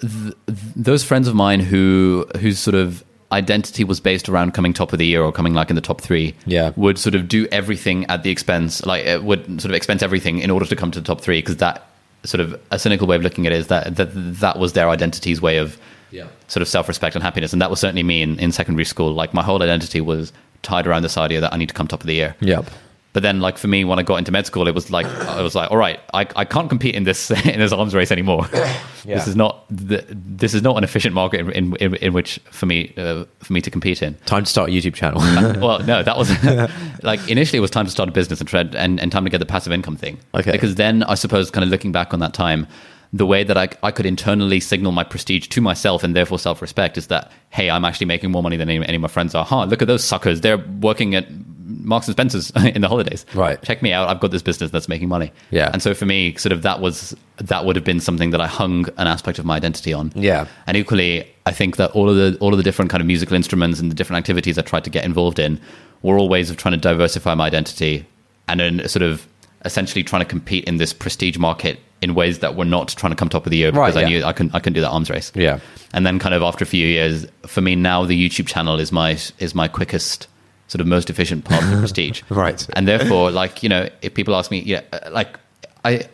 the those friends of mine who whose sort of identity was based around coming top of the year or coming like in the top three, Yeah. would sort of do everything at the expense, like it would sort of expense everything in order to come to the top three because that sort of a cynical way of looking at it is that that, that was their identity's way of Yeah. sort of self-respect and happiness, and that was certainly me in, in secondary school. Like my whole identity was tied around this idea that I need to come top of the year. Yep. But then, like for me, when I got into med school, it was like I was like, all right, I, I can't compete in this in this arms race anymore. Yeah. This is not the, this is not an efficient market in in, in which for me uh, for me to compete in. Time to start a YouTube channel. well, no, that was like initially it was time to start a business and try and, and time to get the passive income thing. Okay. Because then I suppose, kind of looking back on that time, the way that I, I could internally signal my prestige to myself and therefore self respect is that, hey, I'm actually making more money than any, any of my friends are. Huh, look at those suckers. They're working at Marks and Spencer's in the holidays. Right. Check me out. I've got this business that's making money. Yeah. And so for me, sort of that was, that would have been something that I hung an aspect of my identity on. Yeah. And equally, I think that all of the all of the different kind of musical instruments and the different activities I tried to get involved in were all ways of trying to diversify my identity and then sort of essentially trying to compete in this prestige market in ways that were not trying to come top of the year Right, because I knew I couldn't I couldn't do that arms race. Yeah. And then kind of after a few years, for me now the YouTube channel is my is my quickest sort of most efficient path to prestige. Right. And therefore, like, you know, if people ask me, yeah, uh, like I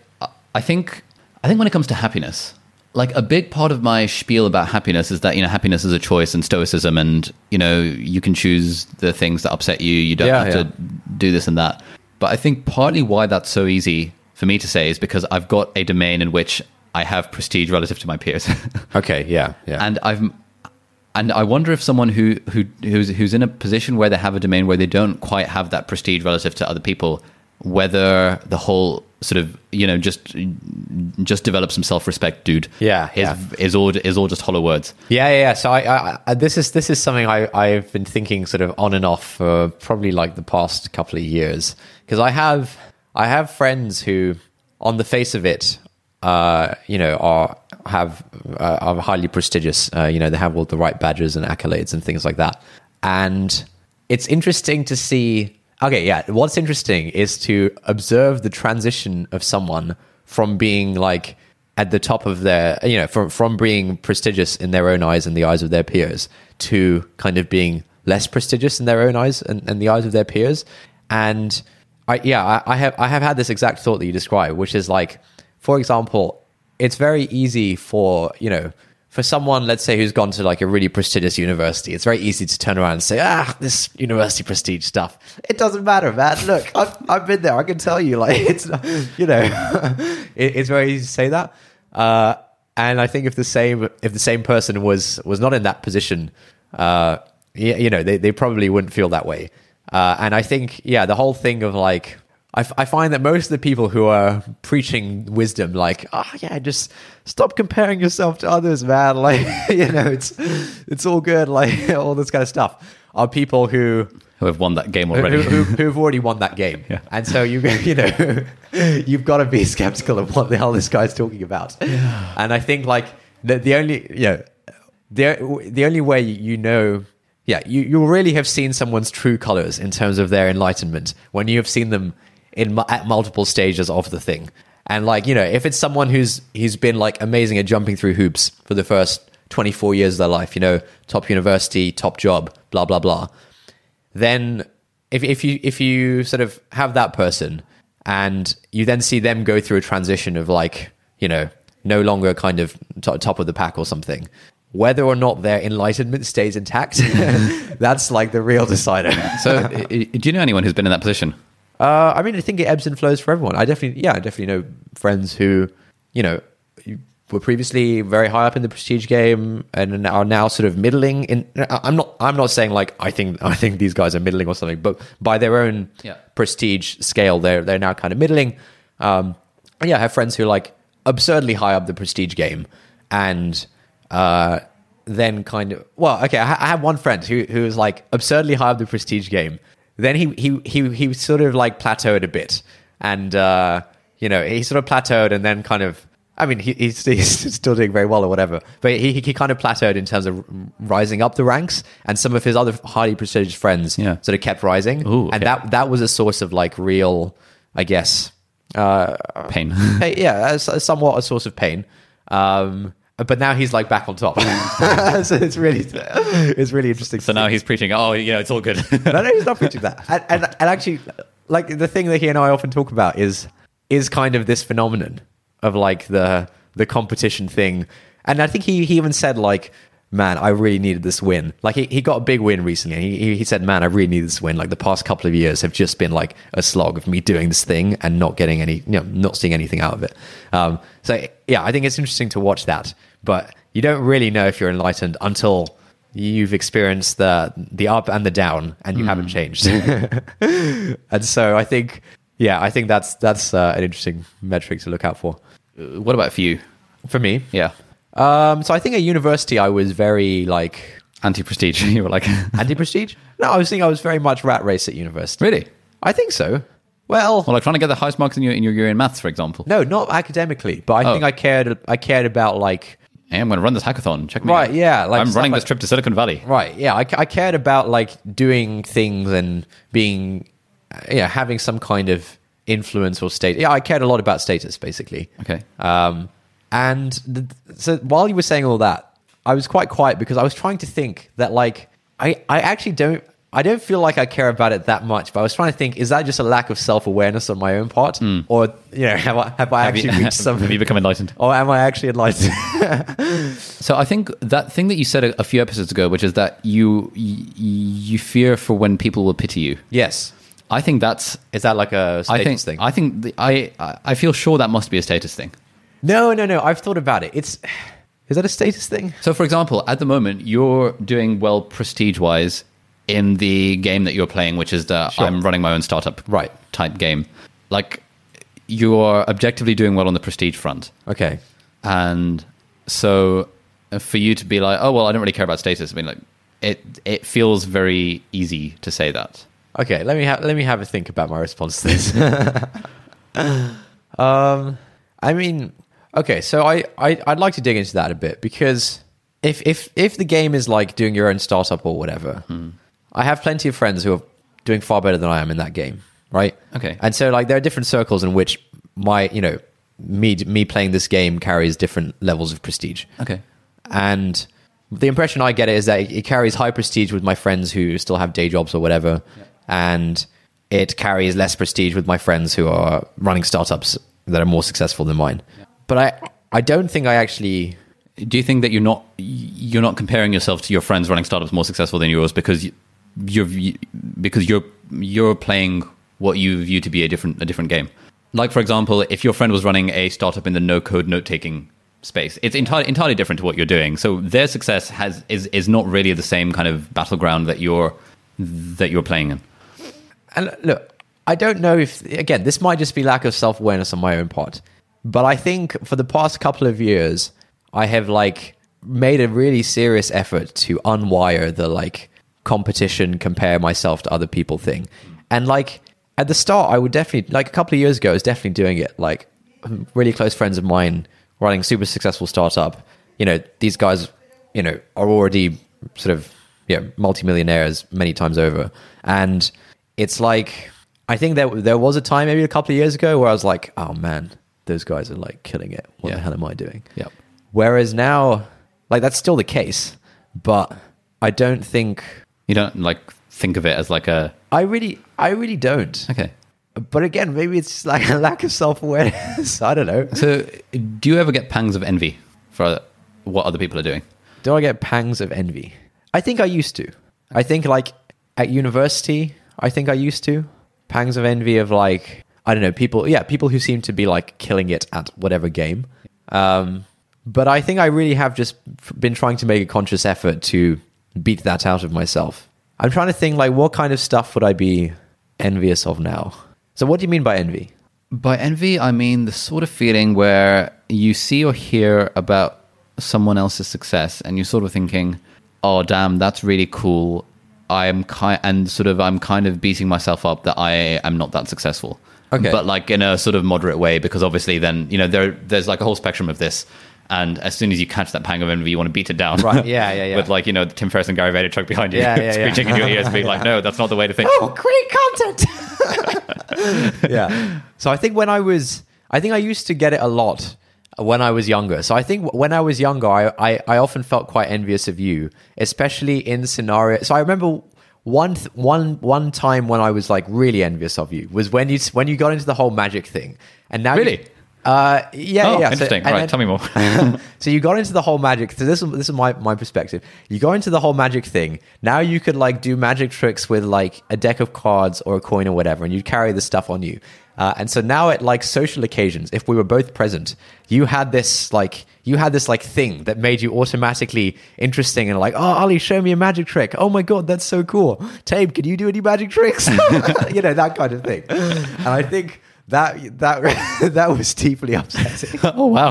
I think I think when it comes to happiness, like a big part of my spiel about happiness is that, you know, happiness is a choice and stoicism and, you know, you can choose the things that upset you. You don't Yeah, have to do this and that. But I think partly why that's so easy for me to say is because I've got a domain in which I have prestige relative to my peers. Okay. Yeah. Yeah. and I've and I wonder if someone who who who's who's in a position where they have a domain where they don't quite have that prestige relative to other people, whether the whole sort of you know just just develop some self respect, dude. Yeah, is yeah. is all is all just hollow words. Yeah, yeah. yeah. So I, I, I, this is this is something I, I've been thinking sort of on and off for probably like the past couple of years because I have I have friends who, on the face of it, uh, you know, are have uh, are highly prestigious. Uh, you know, they have all the right badges and accolades and things like that. And it's interesting to see. Okay, yeah. What's interesting is to observe the transition of someone from being like at the top of their, you know, from from being prestigious in their own eyes and the eyes of their peers to kind of being less prestigious in their own eyes and, and the eyes of their peers. And I, yeah, I, I have I have had this exact thought that you describe, which is like, for example, it's very easy for you know for someone, let's say, who's gone to like a really prestigious university, it's very easy to turn around and say, ah, this university prestige stuff. It doesn't matter, man. Look, I've, I've been there. I can tell you, like, it's, you know, it, it's very easy to say that. Uh, and I think if the same, if the same person was, was not in that position, uh, you, you know, they, they probably wouldn't feel that way. Uh, and I think, yeah, the whole thing of like, I, f- I find that most of the people who are preaching wisdom, like, oh yeah, just stop comparing yourself to others, man. Like, you know, it's it's all good, like all this kind of stuff, are people who Who have won that game already? who, who've already won that game, Yeah. and so you you know you've got to be skeptical of what the hell this guy's talking about. And I think like the, the only you know the the only way you know. Yeah, you, you really have seen someone's true colors in terms of their enlightenment when you have seen them in at multiple stages of the thing. And like, you know, if it's someone who's he's been like amazing at jumping through hoops for the first 24 years of their life, you know, top university, top job, blah blah blah. Then if if you if you sort of have that person and you then see them go through a transition of like, you know, no longer kind of to- top of the pack or something, whether or not their enlightenment stays intact, that's like the real decider. so, do you know anyone who's been in that position? Uh, I mean, I think it ebbs and flows for everyone. I definitely, yeah, I definitely know friends who, you know, were previously very high up in the prestige game and are now sort of middling. In I'm not, I'm not saying like I think I think these guys are middling or something, but by their own Yeah. prestige scale, they're they're now kind of middling. Um, yeah, I have friends who are like absurdly high up the prestige game, and uh, then kind of well, okay, I, I have one friend who who was like absurdly high up the prestige game. Then he he he he sort of like plateaued a bit, and uh, you know he sort of plateaued, and then kind of. I mean, he, he's, he's still doing very well or whatever, but he, he kind of plateaued in terms of rising up the ranks, and some of his other highly prestigious friends Yeah. sort of kept rising, Ooh, okay. and that that was a source of like real, I guess, uh, Pain. yeah, somewhat a source of pain. Um, but now he's like back on top. so it's really, it's really interesting. So now he's preaching, oh, you know, it's all good. no, no, he's not preaching that. And, and, and actually, like the thing that he and I often talk about is is kind of this phenomenon of like the the competition thing. And I think he he even said like, man, I really needed this win. Like he, he got a big win recently. He, he he said, man, I really need this win. Like the past couple of years have just been like a slog of me doing this thing and not getting any, you know, not seeing anything out of it. Um, so yeah, I think it's interesting to watch that, but you don't really know if you're enlightened until you've experienced the the up and the down and you haven't changed and so i think yeah i think that's that's uh, an interesting metric to look out for what about for you? for me Yeah. Um so i think at university i was very like Anti prestige. you were like, anti-prestige no i was thinking i was very much rat race at university really? i think so well Well, like trying to get the highest marks in your in your year in maths, for example. no not academically but i Oh. think i cared i cared about like Hey, I'm going to run this hackathon. Check me Right, out. yeah, like I'm stuff running like- this trip to Silicon Valley. Right. Yeah. I, I cared about like doing things and being, uh, yeah, having some kind of influence or state. Yeah, I cared a lot about status, basically. Okay. Um, and the, so while you were saying all that, I was quite quiet because I was trying to think that like I, I actually don't. I don't feel like I care about it that much, but I was trying to think: is that just a lack of self awareness on my own part, hmm. or you know, have I, have I. Have you, actually reached some, have you become enlightened? or am I actually enlightened? So I think that thing that you said a, a few episodes ago, which is that you y- you fear for when people will pity you. yes. I think that's. Is that like a status I think. thing? I think. The. I I feel sure that must be a status thing. No, no, no. I've thought about it. It's is that a status thing? So, for example, at the moment, you're doing well prestige wise in the game that you're playing, which is the Sure. I'm running my own startup Right. type game. Like, you're objectively doing well on the prestige front. Okay. And so, uh, for you to be like, oh, well, I don't really care about status, I mean, like, it, it feels very easy to say that. Okay. Let me have let me have a think about my response to this. um, I mean, okay. So I, I I'd like to dig into that a bit because if if if the game is like doing your own startup or whatever, I have plenty of friends who are doing far better than I am in that game, right? Okay. And so like there are different circles in which my you know me me playing this game carries different levels of prestige. Okay. and the impression I get is that it carries high prestige with my friends who still have day jobs or whatever, and it carries less prestige with my friends who are running startups that are more successful than mine. But I, I don't think I actually. Do you think that you're not you're not comparing yourself to your friends running startups more successful than yours because you- you're because you're you're playing what you view to be a different a different game? Like for example, if your friend was running a startup in the no code note taking space, it's entirely entirely different to what you're doing. So their success has is is not really the same kind of battleground that you're that you're playing in. And look, I don't know if again this might just be lack of self awareness on my own part, but I think for the past couple of years I have like made a really serious effort to unwire the like competition, compare myself to other people thing, and like at the start I would definitely like a couple of years ago I was definitely doing it like really close friends of mine running a super successful startup. You know these guys, you know, are already sort of yeah multimillionaires many times over, and it's like I think there there was a time maybe a couple of years ago where I was like, oh man, those guys are like killing it. What Yeah. the hell am I doing? Yep. Whereas now, like that's still the case, but I don't think You don't like think of it as like a I really I really don't. okay. But again, maybe it's just like a lack of self awareness. I don't know. So do you ever get pangs of envy for what other people are doing? Do I get pangs of envy? I think I used to. I think like at university, I think I used to. Pangs of envy of like I don't know people. Yeah, people who seem to be like killing it at whatever game. Um, but I think I really have just been trying to make a conscious effort to beat that out of myself. I'm trying to think like what kind of stuff would I be envious of now? So what do you mean by envy? By envy, I mean the sort of feeling where you see or hear about someone else's success and you're sort of thinking, oh, damn, that's really cool. I am kind, and sort of, I'm kind of beating myself up that I am not that successful. Okay. But like in a sort of moderate way, because obviously then, you know, there, there's like a whole spectrum of this. And as soon as you catch that pang of envy, you want to beat it down. Right, yeah, yeah, yeah. With like, you know, Tim Ferriss and Gary Vaynerchuk behind you, Yeah, yeah, yeah. screeching in your ears, being like, no, that's not the way to think. Oh, great content. yeah. So I think when I was, I think I used to get it a lot when I was younger. So I think when I was younger, I, I, I often felt quite envious of you, especially in scenario. So I remember one th- one one time when I was like really envious of you was when you when you got into the whole magic thing, and now you- Really? uh, yeah, Oh, yeah. interesting. and Right, then- tell me more. so you got into the whole magic. So this is this is my my perspective. You go into the whole magic thing. Now you could like do magic tricks with like a deck of cards or a coin or whatever, and you'd carry the stuff on you. Uh, and so now at like social occasions, if we were both present, you had this like you had this like thing that made you automatically interesting and like, oh Ali, show me a magic trick. Oh my god, that's so cool. Tabe, can you do any magic tricks? you know that kind of thing. And I think that that that was deeply upsetting. oh wow.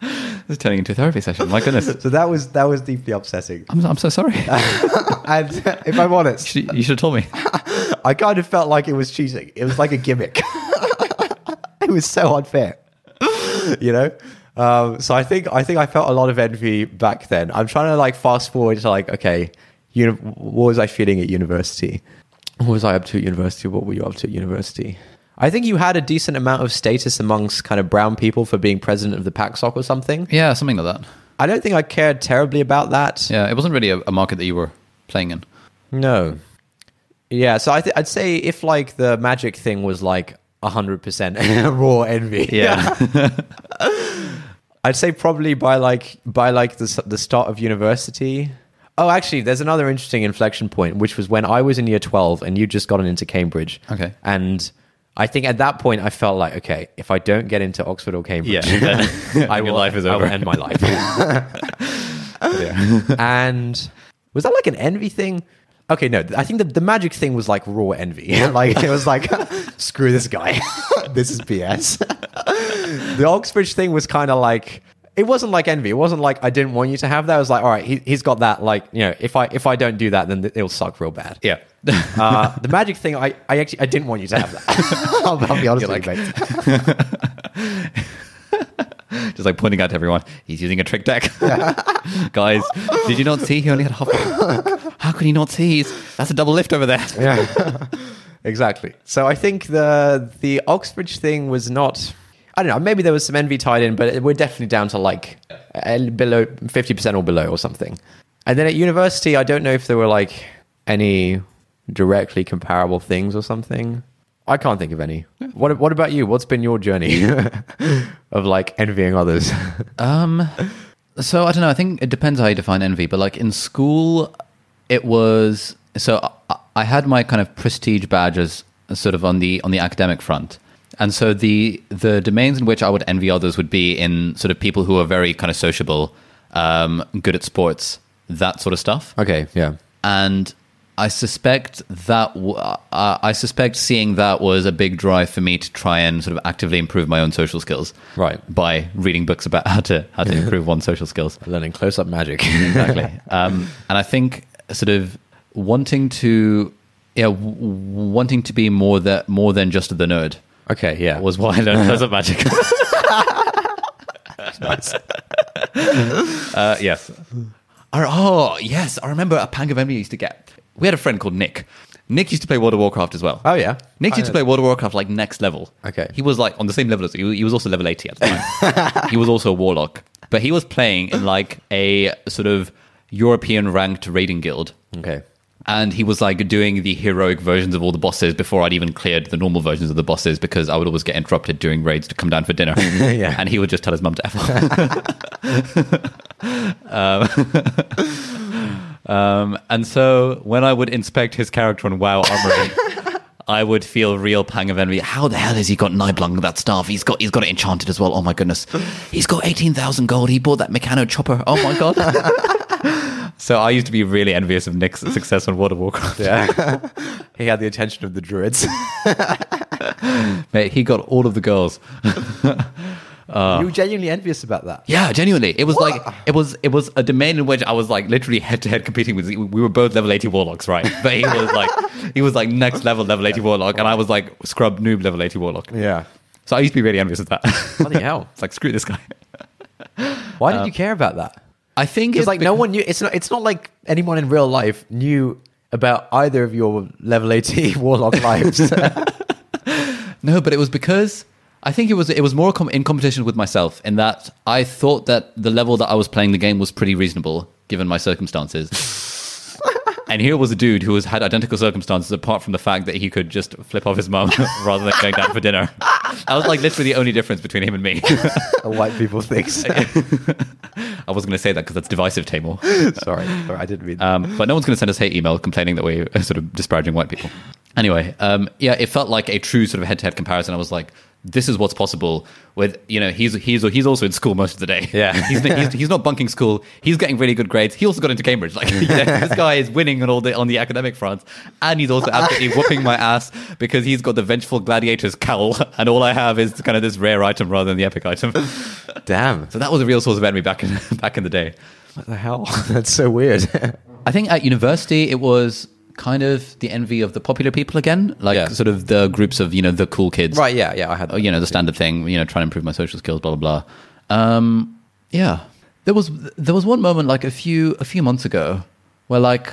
this is turning into a therapy session. My goodness. So that was that was deeply upsetting. I'm, I'm so sorry. And if I'm honest, you should have told me. I kind of felt like it was cheating. It was like a gimmick. it was so unfair, you know. Um, so I think I think I felt a lot of envy back then. I'm trying to like fast forward to like, okay, uni- what was I feeling at university? What was I up to at university? What were you up to at university? I think you had a decent amount of status amongst kind of brown people for being president of the PACSOC or something. Yeah, something like that. I don't think I cared terribly about that. Yeah, it wasn't really a, a market that you were playing in. No. Yeah, so I th- I'd say if like the magic thing was like 100% raw envy. Yeah. I'd say probably by like by like the the start of university. Oh, actually, there's another interesting inflection point, which was when I was in year 12 and you just gotten into Cambridge. Okay. And I think at that point I felt like, okay, if I don't get into Oxford or Cambridge, Yeah, then- I will, life is I will over. end my life. yeah. and was that like an envy thing? Okay, no, I think the, the magic thing was like raw envy. like it was like, screw this guy. this is BS. the Oxbridge thing was kind of like it wasn't like envy. It wasn't like I didn't want you to have that. It was like, all right, he, he's got that. Like, you know, if I if I don't do that, then it'll suck real bad. Yeah. Uh, the magic thing, I, I actually I didn't want you to have that. I'll, I'll be honest You're with you, mate. Just like pointing out to everyone, he's using a trick deck. Guys, did you not see he only had half? How could he not see? He's, that's a double lift over there. Yeah, exactly. So I think the the Oxbridge thing was not. I don't know. Maybe there was some envy tied in, but we're definitely down to like uh, below fifty percent or below or something. And then at university, I don't know if there were like any directly comparable things or something. I can't think of any. What What about you? What's been your journey of like envying others? Um, so I don't know. I think it depends how you define envy. But like in school, it was so I, I had my kind of prestige badges sort of on the on the academic front, and so the the domains in which I would envy others would be in sort of people who are very kind of sociable, um, good at sports, that sort of stuff. okay, yeah, and I suspect that w- uh, I suspect seeing that was a big drive for me to try and sort of actively improve my own social skills, Right. By reading books about how to how to improve one's social skills. learning close up magic. Exactly, um, and I think sort of wanting to, yeah, w- wanting to be more that more than just the nerd okay, yeah. was why I learned close up magic. uh, yes. Oh, yes. I remember a pang of envy I used to get. We had a friend called Nick. Nick used to play World of Warcraft as well. Oh, yeah? Nick I used to know. play World of Warcraft like next level. Okay. He was like on the same level as he, he was also level 80 at the time. he was also a warlock. But he was playing in like a sort of European ranked raiding guild. okay. And he was like doing the heroic versions of all the bosses before I'd even cleared the normal versions of the bosses because I would always get interrupted during raids to come down for dinner. Yeah. And he would just tell his mum to F off. um, um, and so when I would inspect his character on WoW Armory, I would feel real pang of envy. How the hell has he got Nibelung, that staff? He's got he's got it enchanted as well. Oh my goodness. He's got 18,000 gold. He bought that Meccano chopper. Oh my god. so I used to be really envious of Nick's success on World of Warcraft. Yeah. he had the attention of the druids. Mate, he got all of the girls. Uh, you were genuinely envious about that. Yeah, genuinely. It was like it was it was a domain in which I was like literally head to head competing with. We were both level eighty warlocks, right? But he was like he was like next level level eighty warlock, and I was like scrub noob level eighty warlock. Yeah. So I used to be really envious of that. Bloody hell. it's like screw this guy. Why did uh, you care about that? I think it's like no one knew. It's not. It's not like anyone in real life knew about either of your level eighty warlock lives. No, but it was because I think it was it was more com- in competition with myself in that I thought that the level that I was playing the game was pretty reasonable given my circumstances. and here was a dude who was had identical circumstances apart from the fact that he could just flip off his mum rather than going down for dinner. That was like literally the only difference between him and me. White people thinks. I was going to say that because that's divisive, Taimur. sorry, sorry, I didn't mean. Um, but no one's going to send us hate email complaining that we're sort of disparaging white people. Anyway, um, yeah, it felt like a true sort of head-to-head comparison. I was like, this is what's possible with you know he's he's he's also in school most of the day. Yeah. he's, he's he's not bunking school. He's getting really good grades. He also got into Cambridge. Like you know, this guy is winning on all the on the academic front, and he's also absolutely whooping my ass because he's got the vengeful gladiator's cowl, and all I have is kind of this rare item rather than the epic item. Damn, So that was a real source of envy back in back in the day. what the hell? That's so weird. I think at university it was kind of the envy of the popular people again, like Yeah. sort of the groups of you know the cool kids, right? Yeah, yeah. I had. Oh, you know the standard thing, you know, trying to improve my social skills, blah blah blah. Um, yeah, there was there was one moment like a few a few months ago where like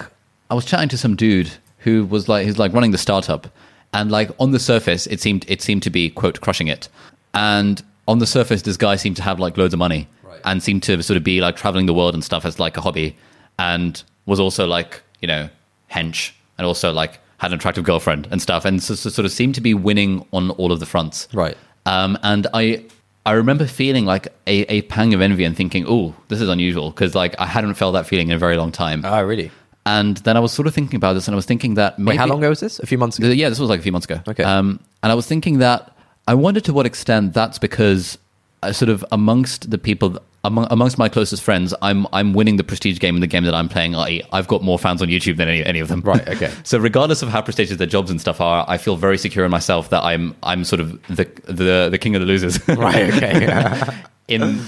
I was chatting to some dude who was like he's like running the startup, and like on the surface it seemed it seemed to be quote crushing it, and on the surface this guy seemed to have like loads of money and seemed to sort of be like traveling the world and stuff as like a hobby, and was also like you know hench and also like had an attractive girlfriend and stuff, and so, so sort of seemed to be winning on all of the fronts. Right. Um, and I I remember feeling like a, a pang of envy and thinking, oh, this is unusual because like I hadn't felt that feeling in a very long time. Oh, really? and then I was sort of thinking about this, and I was thinking that maybe Wait, how long ago was this? A few months ago. Yeah, this was like a few months ago. Okay. Um, and I was thinking that I wondered to what extent that's because uh, sort of amongst the people among, amongst my closest friends, I'm I'm winning the prestige game in the game that I'm playing. I I've got more fans on YouTube than any any of them. Right, okay. so regardless of how prestigious their jobs and stuff are, I feel very secure in myself that I'm I'm sort of the the the king of the losers. Right. Okay. in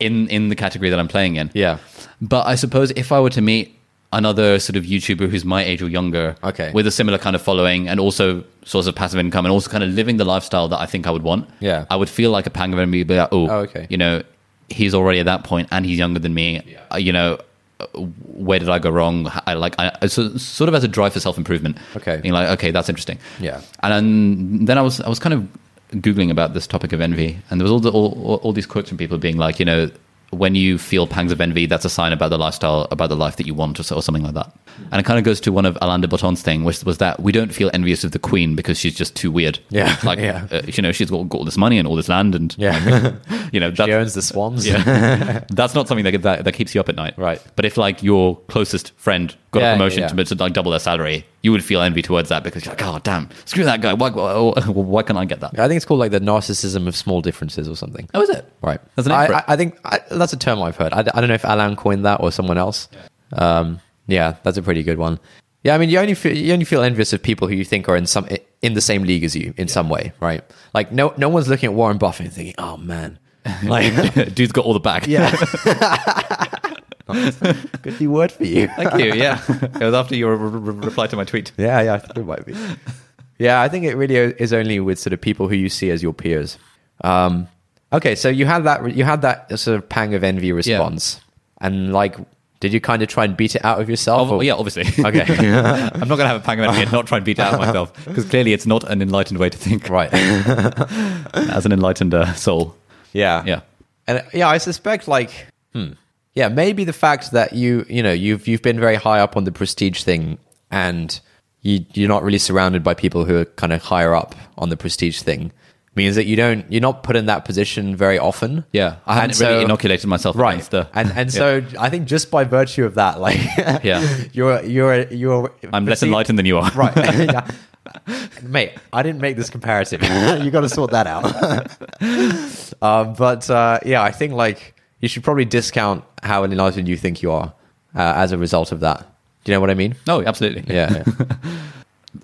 in in the category that I'm playing in. yeah. But I suppose if I were to meet another sort of YouTuber who's my age or younger, Okay. with a similar kind of following and also source of passive income and also kind of living the lifestyle that I think I would want, Yeah. I would feel like a pang of envy. Be like, oh, Oh, okay. you know, he's already at that point and he's younger than me. Uh, you know, uh, where did I go wrong? I like I so, sort of as a drive for self improvement. Okay. being like, okay, that's interesting. Yeah. and then, then I was I was kind of googling about this topic of envy, and there was all the, all, all, all these quotes from people being like, you know, when you feel pangs of envy, that's a sign about the lifestyle, about the life that you want, or, so, or something like that. And it kind of goes to one of Alain de Botton's thing, which was that we don't feel envious of the queen because she's just too weird. Yeah, like yeah. Uh, you know, she's got, got all this money and all this land, and Yeah. you know, she that's, owns the swans. yeah, that's not something that, that that keeps you up at night, Right. But if like your closest friend got Yeah, a promotion yeah. to, to like double their salary, you would feel envy towards that because you're like, oh damn, screw that guy. Why why, why can't I get that? I think it's called like the narcissism of small differences or something. Oh, is it? Right. That's an I. I, I think I, that's a term I've heard. I, I don't know if Alain coined that or someone else. Yeah. Um, yeah, that's a pretty good one. Yeah, I mean, you only feel, you only feel envious of people who you think are in some in the same league as you in some way, right? Like no no one's looking at Warren Buffett and thinking, "Oh man, like Dude's got all the back. yeah." good new word for you. Thank you. Yeah. it was after your re- re- reply to my tweet. Yeah, yeah, I think it might be. Yeah, I think it really is only with sort of people who you see as your peers. Um, okay, so you had that you had that sort of pang of envy response, and like, did you kind of try and beat it out of yourself? Oh, yeah, obviously. Okay. I'm not going to have a pang of envy and not try and beat it out of myself because clearly it's not an enlightened way to think right. as an enlightened uh, soul. yeah, Yeah. and yeah, I suspect like, hmm, yeah, maybe the fact that you you know you've you've been very high up on the prestige thing, and you you're not really surrounded by people who are kind of higher up on the prestige thing. Means that you don't, you're not put in that position very often. Yeah. I hadn't really so- inoculated myself right against the. and and Yeah. so i think just by virtue of that like Yeah. you're you're you're I'm less enlightened than you are. right Yeah. mate i didn't make this comparative. you got to sort that out um, but uh, yeah i think like you should probably discount how enlightened you think you are uh, as a result of that do you know what i mean No, absolutely. yeah, yeah.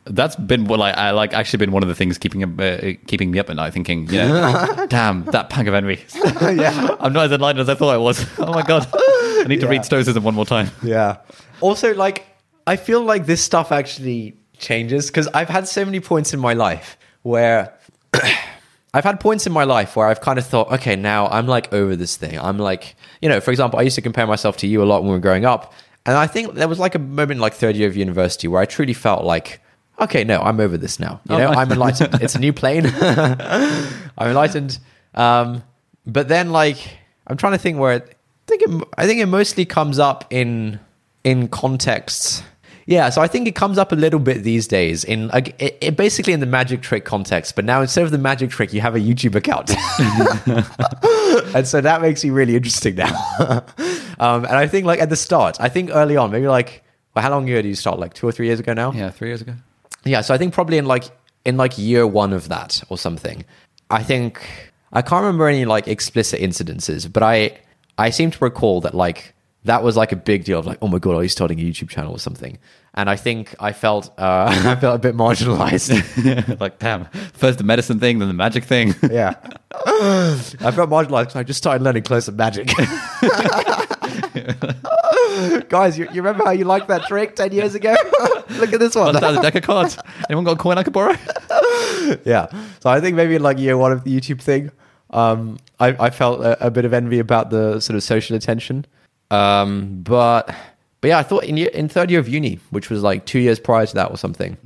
That's been what I, I like. Actually, been one of the things keeping uh, keeping me up at night. Thinking, you know, damn that pang of envy. yeah I'm not as enlightened as I thought I was. Oh my god, I need to Yeah. read Stoicism one more time. Yeah. Also, like, I feel like this stuff actually changes because I've had so many points in my life where I've had points in my life where I've kind of thought, okay, now I'm like over this thing. I'm like, you know, for example, I used to compare myself to you a lot when we were growing up. And I think there was like a moment like third year of university where I truly felt like, okay, no, I'm over this now. You Oh, know. I'm enlightened. it's a new plane. I'm enlightened. Um, but then, like, I'm trying to think where it, I think it, I think it mostly comes up in in contexts. Yeah, so I think it comes up a little bit these days in like it, it basically in the magic trick context. But now instead of the magic trick, you have a YouTube account, and so that makes you really interesting now. um, and I think like at the start, I think early on, maybe like well, how long ago did you start? Like two or three years ago now? Yeah, three years ago. Yeah, so I think probably in like in like year one of that or something. I think I can't remember any like explicit incidences, but I I seem to recall that like that was like a big deal of like, oh my god, are you starting a YouTube channel or something? And I think I felt uh, I felt a bit marginalized. like, damn. First the medicine thing, then the magic thing. yeah, I felt marginalized because I just started learning close up magic. Guys, you, you remember how you liked that trick ten years ago? Look at this one. Out the deck of cards. Anyone got a coin I could borrow? yeah. So I think maybe in like year one of the YouTube thing, um, I, I felt a, a bit of envy about the sort of social attention. Um, but but yeah, I thought in in third year of uni, which was like two years prior to that or something,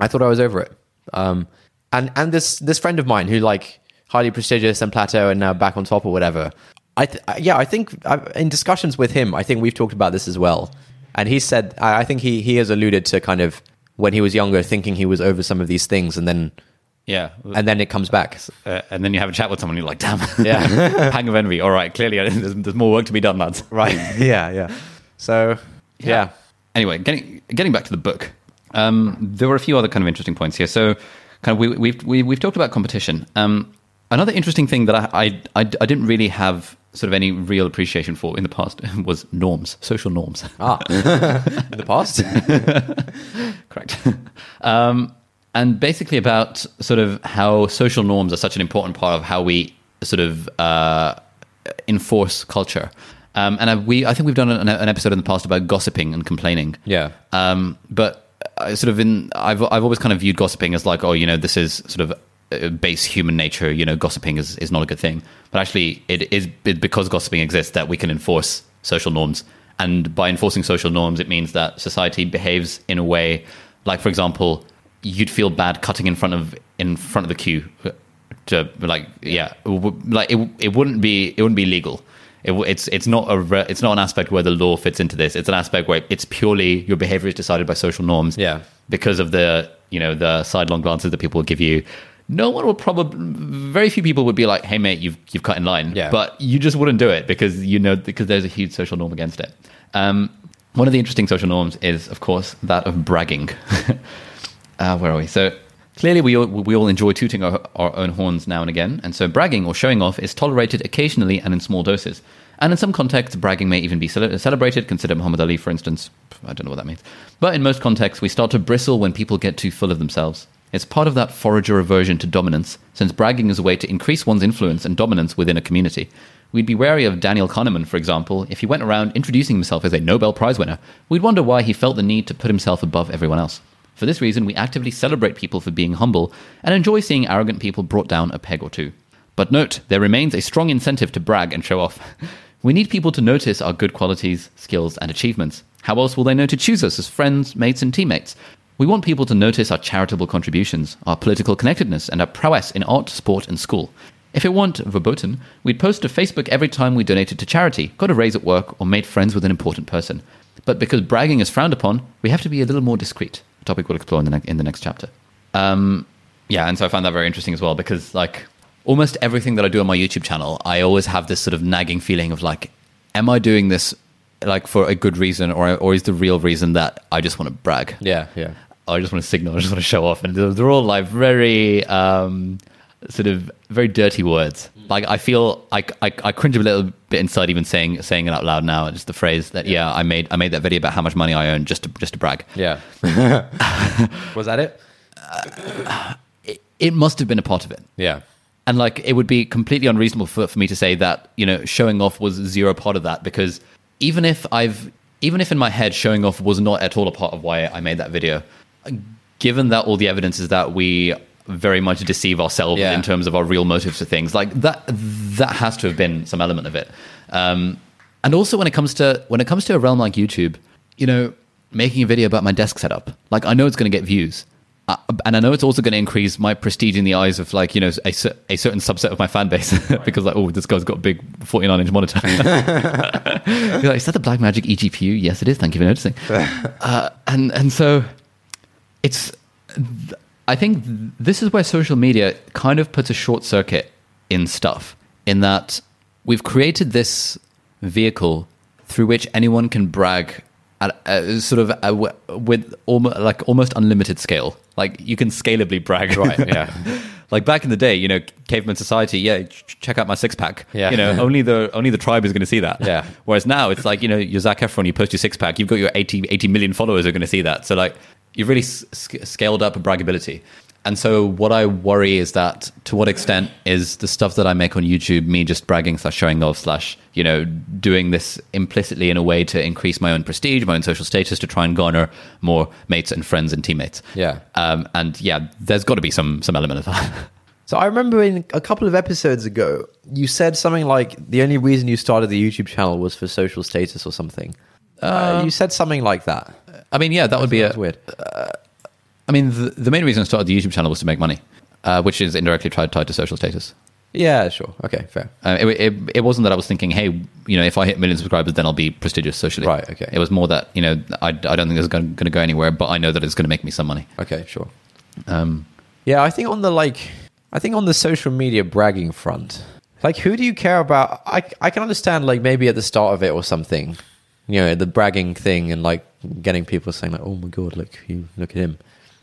I thought I was over it. Um, and and this this friend of mine who like highly prestigious and plateau and now back on top or whatever. I th- yeah, I think I, in discussions with him, I think we've talked about this as well. And he said, I I think he he has alluded to kind of when he was younger, thinking he was over some of these things, and then Yeah. and then it comes back. Uh, and then you have a chat with someone, and you're like, damn. Yeah. Pang of envy. All right, clearly uh, there's, there's more work to be done, lads. Right. yeah. Yeah. So yeah. Anyway, getting getting back to the book, um, there were a few other kind of interesting points here. So, kind of we, we've we, we've talked about competition. Um, another interesting thing that I, I I I didn't really have sort of any real appreciation for in the past was norms, social norms. Ah. In the past. Correct. um, and basically about sort of how social norms are such an important part of how we sort of uh, enforce culture. Um, and I, we, I think we've done an, an episode in the past about gossiping and complaining. Yeah. Um, but I sort of in, I've, I've always kind of viewed gossiping as like, oh, you know, this is sort of uh, base human nature. You know, gossiping is, is not a good thing. But actually, it is it, because gossiping exists that we can enforce social norms. And by enforcing social norms, it means that society behaves in a way, like for example, you'd feel bad cutting in front of in front of the queue. To like, yeah, it like it, it wouldn't be it wouldn't be legal. It, it's it's not a re- it's not an aspect where the law fits into this. It's an aspect where it's purely your behavior is decided by social norms. Yeah. because of the you know the sidelong glances that people will give you. No one will probably very few people would be like, "Hey mate, you've you've cut in line." Yeah. but you just wouldn't do it because you know because there's a huge social norm against it. Um, one of the interesting social norms is, of course, that of bragging. uh, where are we? So clearly, we all, we all enjoy tooting our, our own horns now and again, and so bragging or showing off is tolerated occasionally and in small doses. And in some contexts, bragging may even be cele- celebrated. Consider Muhammad Ali, for instance. I don't know what that means. But in most contexts, we start to bristle when people get too full of themselves. It's part of that forager aversion to dominance, since bragging is a way to increase one's influence and dominance within a community. We'd be wary of Daniel Kahneman, for example, if he went around introducing himself as a Nobel Prize winner. We'd wonder why he felt the need to put himself above everyone else. For this reason, we actively celebrate people for being humble and enjoy seeing arrogant people brought down a peg or two. But note, there remains a strong incentive to brag and show off. We need people to notice our good qualities, skills, and achievements. How else will they know to choose us as friends, mates, and teammates? We want people to notice our charitable contributions, our political connectedness, and our prowess in art, sport, and school. If it weren't verboten, we'd post to Facebook every time we donated to charity, got a raise at work, or made friends with an important person. But because bragging is frowned upon, we have to be a little more discreet. Topic we'll explore in the, ne- in the next chapter. Um, yeah, and so I found that very interesting as well because, like, almost everything that I do on my YouTube channel, I always have this sort of nagging feeling of like, am I doing this like for a good reason, or or is the real reason that I just want to brag? Yeah. Yeah. I just want to signal, I just want to show off, and they're, they're all like very um, sort of very dirty words. Like I feel I, I I cringe a little bit inside even saying saying it out loud now. Just the phrase that yeah, I made I made that video about how much money I earned just to just to brag. Yeah. Was that it? Uh, it, it must have been a part of it. Yeah. And like it would be completely unreasonable for, for me to say that, you know, showing off was zero part of that because even if I've even if in my head showing off was not at all a part of why I made that video, given that all the evidence is that we very much deceive ourselves Yeah. in terms of our real motives for things, like that that has to have been some element of it. Um, and also when it comes to when it comes to a realm like YouTube, you know, making a video about my desk setup, like I know it's going to get views, uh, and I know it's also going to increase my prestige in the eyes of like you know a, a certain subset of my fan base because like oh this guy's got a big 49 inch monitor. You're like, is that the Blackmagic eGPU? Yes, it is. Thank you for noticing. Uh, and and so it's I think this is where social media kind of puts a short circuit in stuff in that we've created this vehicle through which anyone can brag at a, sort of a, with almost like almost unlimited scale. Like you can scalably brag, Right, yeah. like back in the day, you know, caveman society. Yeah, ch- check out my six pack. Yeah. you know, only the only the tribe is going to see that. Yeah. Whereas now it's like you know, you're Zac Efron, you post your six pack, you've got your 80, 80 million followers are going to see that. So like you've really sc- scaled up a braggability. And so what I worry is that to what extent is the stuff that I make on YouTube me just bragging slash showing off slash you know doing this implicitly in a way to increase my own prestige, my own social status, to try and garner more mates and friends and teammates. Yeah. Um, and yeah, there's got to be some some element of that. So I remember in a couple of episodes ago, you said something like the only reason you started the YouTube channel was for social status or something. Uh, you said something like that. I mean, yeah, that would be a That's weird. I mean, the, the main reason I started the YouTube channel was to make money, uh, which is indirectly tied, tied to social status. Yeah, sure. Okay, fair. Uh, it, it, it wasn't that I was thinking, hey, you know, if I hit a million subscribers, then I'll be prestigious socially. Right, okay. It was more that, you know, I, I don't think it's going to go anywhere, but I know that it's going to make me some money. Okay, sure. Um, Yeah, I think on the like, I think on the social media bragging front, like who do you care about? I I can understand like maybe at the start of it or something, you know, the bragging thing and like getting people saying like, oh my god, look you look at him.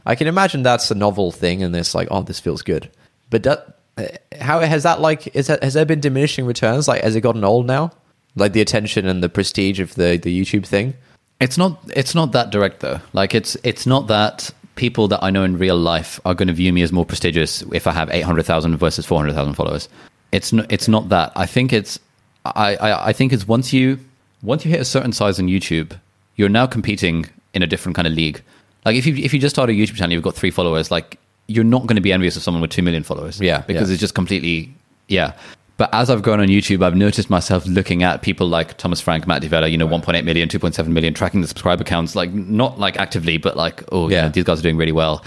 I can imagine that's a novel thing, and it's like, oh, this feels good. But that, uh, how has that like is that, has there been diminishing returns? Like, has it gotten old now? Like the attention and the prestige of the the YouTube thing. It's not. It's not that direct though. Like it's. It's not that people that I know in real life are going to view me as more prestigious if I have eight hundred thousand versus four hundred thousand followers. It's. Not, it's not that. I think it's. I, I. I think it's once you once you hit a certain size on YouTube, you're now competing in a different kind of league. Like if you if you just start a YouTube channel, you've got three followers. Like you're not going to be envious of someone with two million followers. Yeah, because yeah. it's just completely yeah. But as I've grown on YouTube, I've noticed myself looking at people like Thomas Frank, Matt D'Avella, you know, 1.8 million, 2.7 million, tracking the subscriber counts, like not like actively, but like, oh, yeah, Yeah. these guys are doing really well.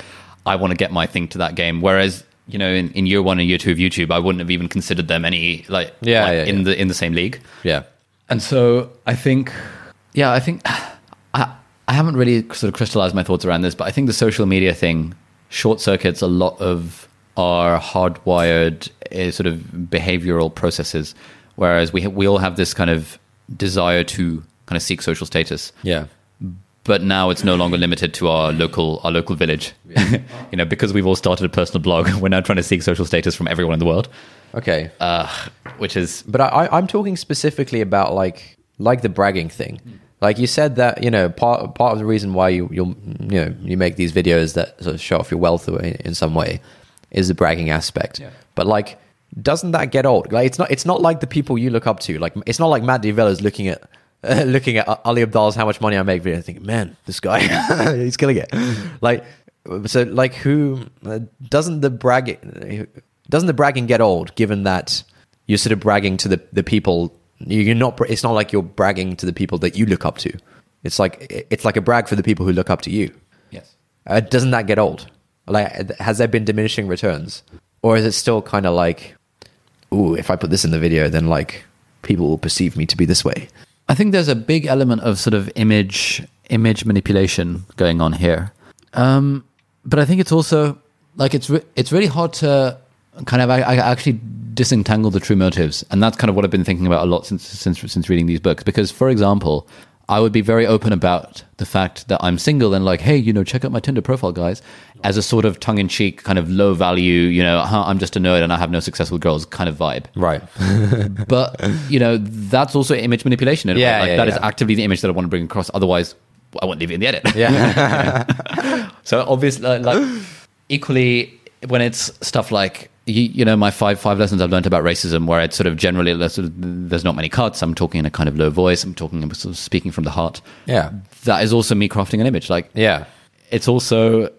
I want to get my thing to that game. Whereas, you know, in, in year one and year two of YouTube, I wouldn't have even considered them any like, Yeah, like, yeah, in yeah. the in the same league. Yeah. And so I think, yeah, I think I, I haven't really sort of crystallized my thoughts around this, but I think the social media thing short circuits a lot of our hardwired uh, sort of behavioral processes, whereas we we all have this kind of desire to kind of seek social status Yeah. But now it's no longer limited to our local our local village. you know, because we've all started a personal blog, we're now trying to seek social status from everyone in the world, Okay. uh, which is But I, I- I'm talking specifically about like like the bragging thing. Like you said that you know part part of the reason why you you you know you make these videos that sort of show off your wealth in, in some way is the bragging aspect. Yeah. But like, doesn't that get old? Like it's not it's not like the people you look up to. Like it's not like Matt D'Avella's looking at. Uh, looking at Ali Abdaal's how much money I make video, thinking, man, this guy, he's killing it. like, so like, who uh, doesn't the bragging doesn't the bragging get old? Given that you're sort of bragging to the, the people you're not it's not like you're bragging to the people that you look up to it's like it's like a brag for the people who look up to you yes. uh, doesn't that get old like has there been diminishing returns or is it still kind of like ooh if i put this in the video then like people will perceive me to be this way I think there's a big element of sort of image image manipulation going on here, um, but I think it's also like it's re- it's really hard to kind of I, I actually disentangle the true motives, and that's kind of what I've been thinking about a lot since since since reading these books. Because, for example, I would be very open about the fact that I'm single and like, hey, you know, check out my Tinder profile, guys, as a sort of tongue in cheek, kind of low value, you know, huh, I'm just a nerd and I have no successful girls kind of vibe. Right. But you know that's also image manipulation in a way. Yeah, like yeah, that is yeah. actively the image that i want to bring across. Otherwise i won't leave it in the edit. Yeah. So obviously like, like equally when it's stuff like you, you know my five five lessons i've learned about racism where it's sort of generally there's sort of- there's not many cuts i'm talking in a kind of low voice i'm talking sort of speaking from the heart yeah that is also me crafting an image like yeah it's also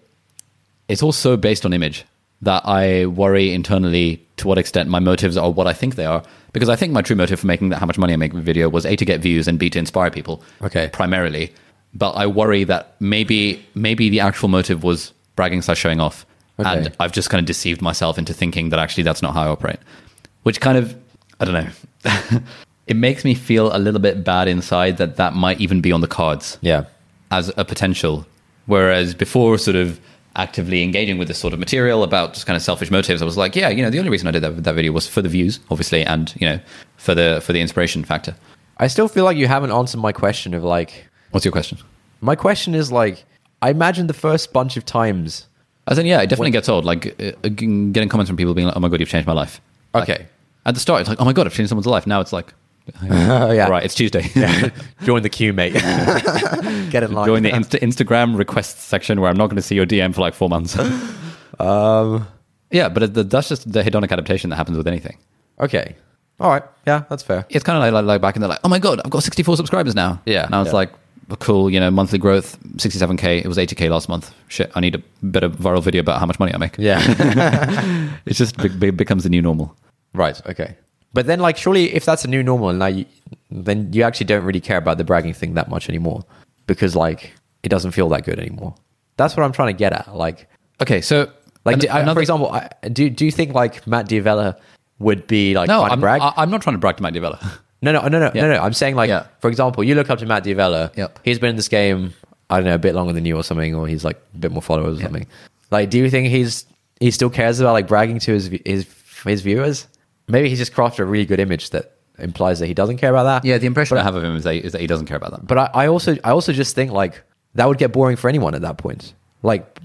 it's also based on image that I worry internally to what extent my motives are what I think they are. Because I think my true motive for making that how much money I make with video was A to get views and B to inspire people. Okay. Primarily. But I worry that maybe maybe the actual motive was bragging slash showing off. Okay. And I've just kind of deceived myself into thinking that actually that's not how I operate. Which kind of, I don't know. it makes me feel a little bit bad inside that that might even be on the cards Yeah. as a potential. Whereas before, sort of actively engaging with this sort of material about just kind of selfish motives, I was like, yeah, you know, the only reason I did that, that video was for the views, obviously, and you know, for the for the inspiration factor. I still feel like you haven't answered my question of like, What's your question? my question is like, I imagine the first bunch of times. As in, yeah, it definitely gets old. Like uh, uh, getting comments from people being like, "Oh my god, you've changed my life." Like, Okay. at the start, it's like, "Oh my god, I've changed someone's life." Now it's like, Oh, yeah. right, it's Tuesday. Join the queue, mate. Get in line. Join the Insta- Instagram requests section where I'm not going to see your DM for like four months. um, yeah, but it, that's just the hedonic adaptation that happens with anything. okay. All right. Yeah, that's fair. It's kind of like, like, like back in the like, oh my god, I've got 64 subscribers now. Yeah, Now it's yeah. like, cool, you know, monthly growth, 67k. It was 80k last month. Shit, I need a better viral video about how much money I make. Yeah. It's just be- be- becomes the new normal. right. Okay. But then, like, surely if that's a new normal, now you, then you actually don't really care about the bragging thing that much anymore because, like, it doesn't feel that good anymore. That's what I'm trying to get at. Like, Okay, so like do, uh, for another- example, I, do do you think like Matt D'Avella would be like no, trying to I'm, brag? I, I'm not trying to brag to Matt D'Avella. No, no, no, no, Yeah. no, no. I'm saying like, Yeah. for example, you look up to Matt D'Avella. Yep. He's been in this game, I don't know, a bit longer than you or something, or he's like a bit more followers or something. Like, do you think he's he still cares about like bragging to his his his viewers? Maybe he's just crafted a really good image that implies that he doesn't care about that. yeah, the impression I have of him is that, is that he doesn't care about that. But I, I also I also just think like that would get boring for anyone at that point. Like,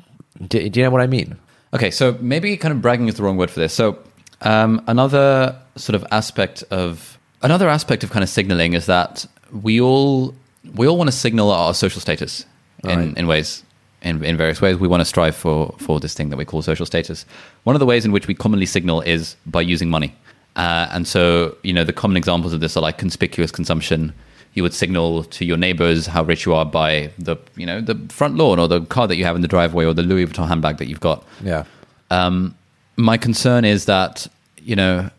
do, do you know what I mean? Okay, so maybe kind of bragging is the wrong word for this. So um, another sort of aspect of another aspect of kind of signaling is that we all we all want to signal our social status in, Right. in ways in, in various ways. We want to strive for for this thing that we call social status. One of the ways in which we commonly signal is by using money. Uh, and so, you know, the common examples of this are like conspicuous consumption. You would signal to your neighbors how rich you are by the, you know, the front lawn or the car that you have in the driveway or the Louis Vuitton handbag that you've got Yeah. um, my concern is that you know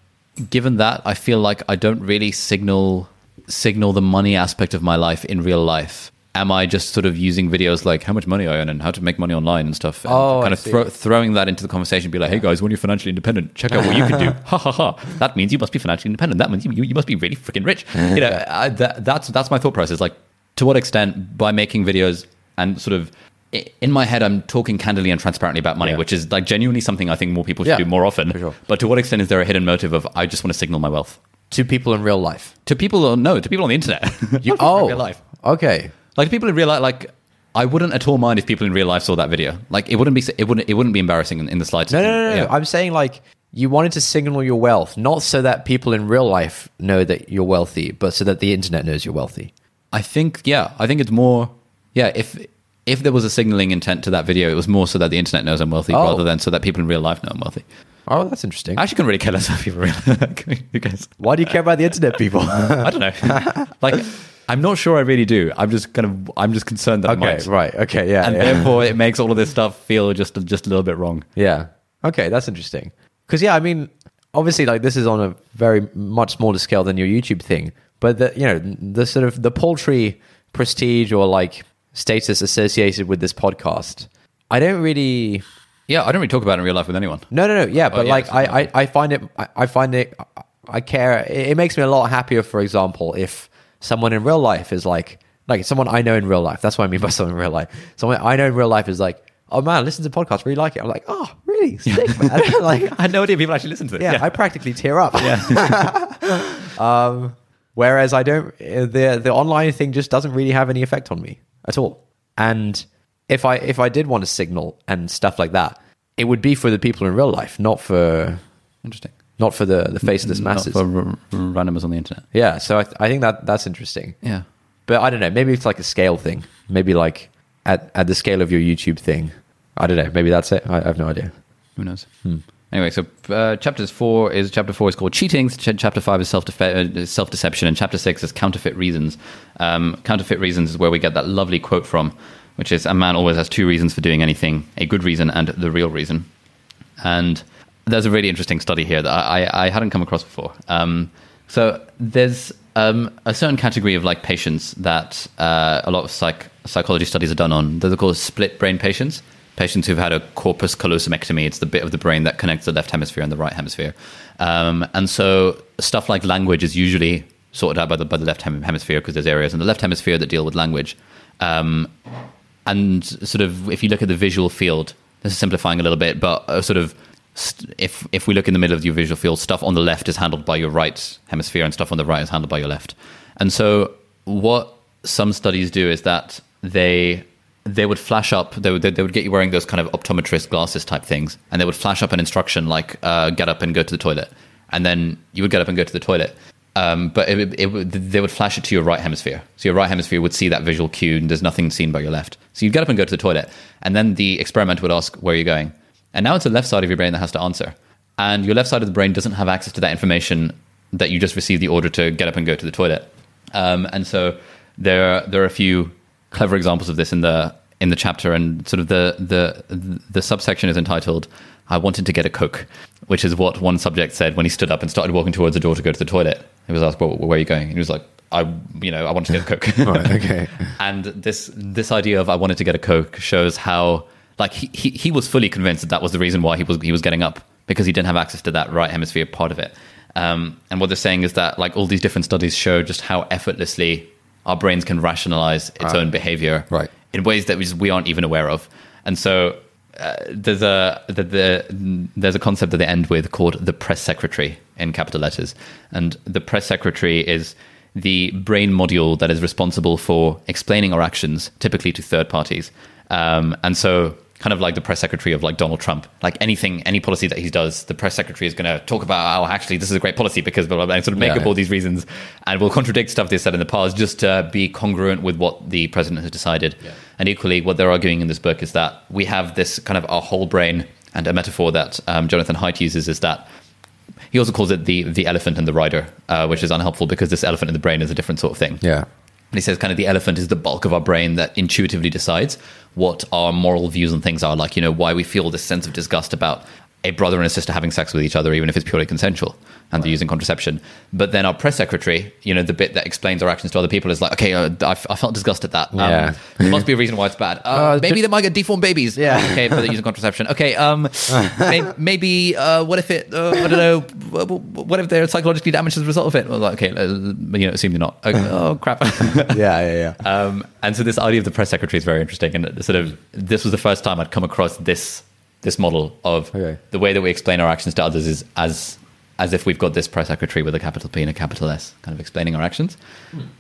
given that i feel like i don't really signal signal the money aspect of my life in real life. Am i just sort of using videos like how much money i earn and how to make money online? and stuff and Oh, kind I of see. throw, throwing that into the conversation be like hey guys when you're financially independent check out what you can do. Ha ha ha. That means you must be financially independent. That means you, you, must be really freaking rich. You know I, that, that's that's my thought process. Like to what extent by making videos and sort of in my head, I'm talking candidly and transparently about money, Yeah. which is like genuinely something I think more people should Yeah, do more often. sure. But to what extent is there a hidden motive of I just want to signal my wealth To people in real life. to people? No, to people on the internet. You, oh, real life. okay. Like people in real life, like I wouldn't at all mind if people in real life saw that video. Like it wouldn't be it wouldn't it wouldn't be embarrassing in, in the slightest. No, no, no, no. Yeah. I'm saying like you wanted to signal your wealth, not so that people in real life know that you're wealthy, but so that the internet knows you're wealthy. I think yeah, I think it's more yeah. If if there was a signaling intent to that video, it was more so that the internet knows I'm wealthy Oh. rather than so that people in real life know I'm wealthy. Oh, that's interesting. I actually couldn't really care less if people real. Who cares? Why do you care about the internet, people? I don't know. like, I'm not sure I really do. I'm just kind of, I'm just concerned that okay, right. Okay, yeah. And yeah. therefore, it makes all of this stuff feel just just a little bit wrong. Yeah. Okay, that's interesting. Because yeah, I mean, obviously, like this is on a very much smaller scale than your YouTube thing, but the you know the sort of the paltry prestige or like status associated with this podcast, I don't really. Yeah, I don't really talk about it in real life with anyone. No, no, no. Yeah, but yeah, like I, I, I find it, I, I find it, I care. It, it makes me a lot happier. For example, if someone in real life is like, like someone I know in real life. That's what I mean by someone in real life. Someone I know in real life is like, oh man, listen to podcasts, really like it. I'm like, oh, really, sick, man. like, I had no idea people actually listen to this. yeah, I practically tear up. um, whereas I don't, the the online thing just doesn't really have any effect on me at all. And if I if I did want to signal and stuff like that, it would be for the people in real life, not for Interesting. not for the the faceless Not masses. for r- randomers on the internet. yeah, so I, th- I think that that's interesting. Yeah. But I don't know. Maybe it's like a scale thing. Maybe like at at the scale of your YouTube thing. I don't know. Maybe that's it. I, I have no idea. Who knows? Hmm. Anyway, so uh, chapters four is chapter four is called cheating. Ch- chapter five is self uh, self deception, and chapter six is counterfeit reasons. Um, counterfeit reasons is where we get that lovely quote from, which is a man always has two reasons for doing anything: a good reason and the real reason. And there's a really interesting study here that I, I, hadn't come across before. Um, so there's um, a certain category of like patients that uh, a lot of psych psychology studies are done on. Those are called split brain patients. Patients who've had a corpus callosumectomy. It's the bit of the brain that connects the left hemisphere and the right hemisphere. Um, and so stuff like language is usually sorted out by the, by the left hem- hemisphere because there's areas in the left hemisphere that deal with language. Um, and sort of, if you look at the visual field, this is simplifying a little bit, but uh, sort of, st- if if we look in the middle of your visual field, stuff on the left is handled by your right hemisphere, and stuff on the right is handled by your left. And so, what some studies do is that they they would flash up. They would they would get you wearing those kind of optometrist glasses type things, and they would flash up an instruction like uh, "get up and go to the toilet," and then you would get up and go to the toilet. Um, but it, it, it, they would flash it to your right hemisphere. So your right hemisphere would see that visual cue, and there's nothing seen by your left. So you'd get up and go to the toilet, and then the experiment would ask, "Where you're you going?" And now it's the left side of your brain that has to answer, and your left side of the brain doesn't have access to that information that you just received the order to get up and go to the toilet. Um, and so there there are a few clever examples of this in the in the chapter, and sort of the the the subsection is entitled "I wanted to get a coke," which is what one subject said when he stood up and started walking towards the door to go to the toilet. He was asked, well, "Where are you going?" And he was like, "I, you know, I wanted to get a coke." Right, okay. and this this idea of I wanted to get a coke shows how like he, he he was fully convinced that that was the reason why he was he was getting up because he didn't have access to that right hemisphere part of it. Um, and what they're saying is that like all these different studies show just how effortlessly our brains can rationalize its own behavior Right. in ways that we, we aren't even aware of. And so uh, there's a the, the, there's a concept that they end with called the press secretary in capital letters, and the press secretary is the brain module that is responsible for explaining our actions, typically to third parties. Um, and so kind of like the press secretary of like Donald Trump. Like anything, any policy that he does, the press secretary is going to talk about, oh, actually, this is a great policy because blah, blah, blah, and sort of make Yeah. up all these reasons and will contradict stuff they said in the past just to be congruent with what the president has decided. And equally, what they're arguing in this book is that we have this kind of our whole brain and a metaphor that um, Jonathan Haidt uses is that he also calls it the the elephant and the rider, uh, which is unhelpful because this elephant in the brain is a different sort of thing. Yeah. And he says kind of the elephant is the bulk of our brain that intuitively decides what our moral views and things are, like, you know, why we feel this sense of disgust about a brother and a sister having sex with each other, even if it's purely consensual and they're using contraception. But then our press secretary, you know, the bit that explains our actions to other people is like, okay, uh, I, I felt disgust at that. Um, Yeah. there must be a reason why it's bad. Uh, Uh, maybe they might get deformed babies. Yeah. Okay, but they're using contraception. Okay, um, may, maybe, uh, what if it, uh, I don't know, what if they're psychologically damaged as a result of it? Well, like, okay, uh, you know, assuming they're not. Okay, oh, crap. Yeah, yeah, yeah. Um, and so this idea of the press secretary is very interesting, and sort of this was the first time I'd come across this this model of Okay. the way that we explain our actions to others is as as if we've got this press secretary with a capital P and a capital S, kind of explaining our actions,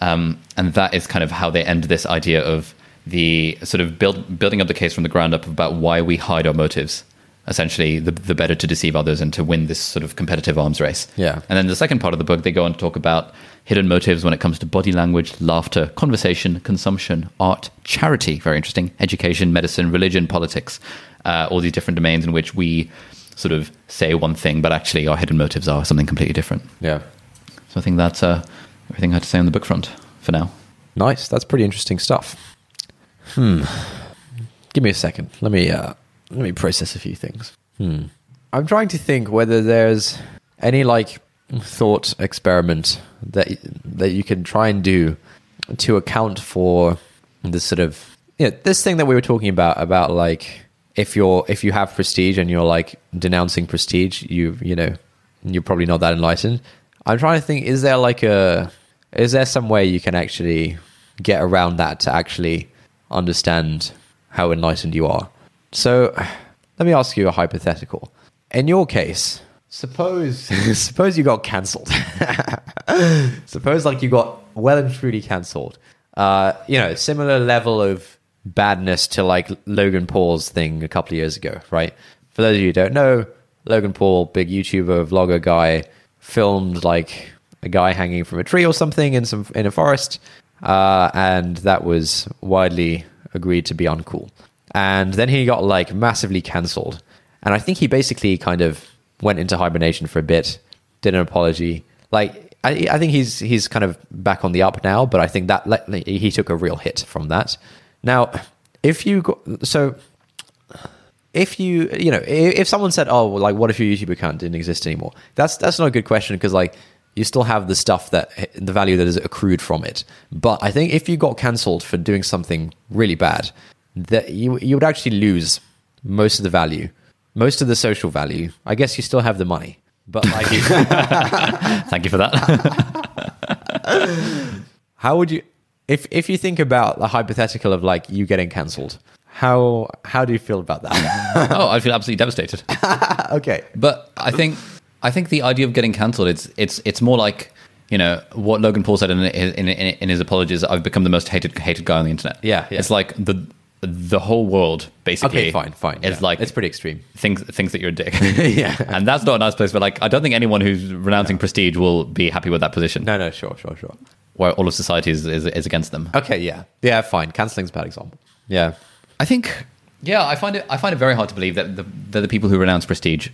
um, and that is kind of how they end this idea of the sort of build, building up the case from the ground up about why we hide our motives. Essentially, the, the better to deceive others and to win this sort of competitive arms race. Yeah. And then the second part of the book, they go on to talk about hidden motives when it comes to body language, laughter, conversation, consumption, art, charity, very interesting, education, medicine, religion, politics, uh, all these different domains in which we sort of say one thing, but actually our hidden motives are something completely different. Yeah. So I think that's uh, everything I had to say on the book front for now. Nice. That's pretty interesting stuff. Hmm. Give me a second. Let me uh let me process a few things. Hmm. I'm trying to think whether there's any like thought experiment that that you can try and do to account for this sort of yeah, this thing that we were talking about about like if you're if you have prestige and you're like denouncing prestige, you you know, you're probably not that enlightened. I'm trying to think is there like a is there some way you can actually get around that to actually understand how enlightened you are? So let me ask you a hypothetical. In your case, suppose suppose you got cancelled. suppose like you got well and truly cancelled. Uh, you know, similar level of badness to like Logan Paul's thing a couple of years ago, right? For those of you who don't know, Logan Paul, big YouTuber, vlogger guy, filmed like a guy hanging from a tree or something in some in a forest, uh, and that was widely agreed to be uncool. And then he got like massively cancelled, and I think he basically kind of went into hibernation for a bit, did an apology. Like I, I think he's he's kind of back on the up now, but I think that he took a real hit from that. Now, if you go, so if you you know if, if someone said oh well, like what if your youtube account didn't exist anymore that's that's not a good question because like you still have the stuff that the value that is accrued from it but i think if you got cancelled for doing something really bad that you you would actually lose most of the value, most of the social value. I guess you still have the money, but like, Thank you for that. how would you, if if you think about the hypothetical of like you getting cancelled, how how do you feel about that? oh, I feel absolutely devastated. okay, But I think I think the idea of getting cancelled it's it's it's more like you know what Logan Paul said in in, in, in his apologies. I've become the most hated hated guy on the internet. Yeah, yeah. It's like the the whole world basically. okay, fine, fine. It's yeah. like it's pretty extreme. things things that you're a dick. Yeah. and that's not a nice place. But like, I don't think anyone who's renouncing prestige will be happy with that position. No, no, sure, sure, sure. Where all of society is, is is against them. Okay, yeah, yeah, fine. Cancelling's a bad example. Yeah, I think, yeah, I find it. I find it very hard to believe that the that the people who renounce prestige.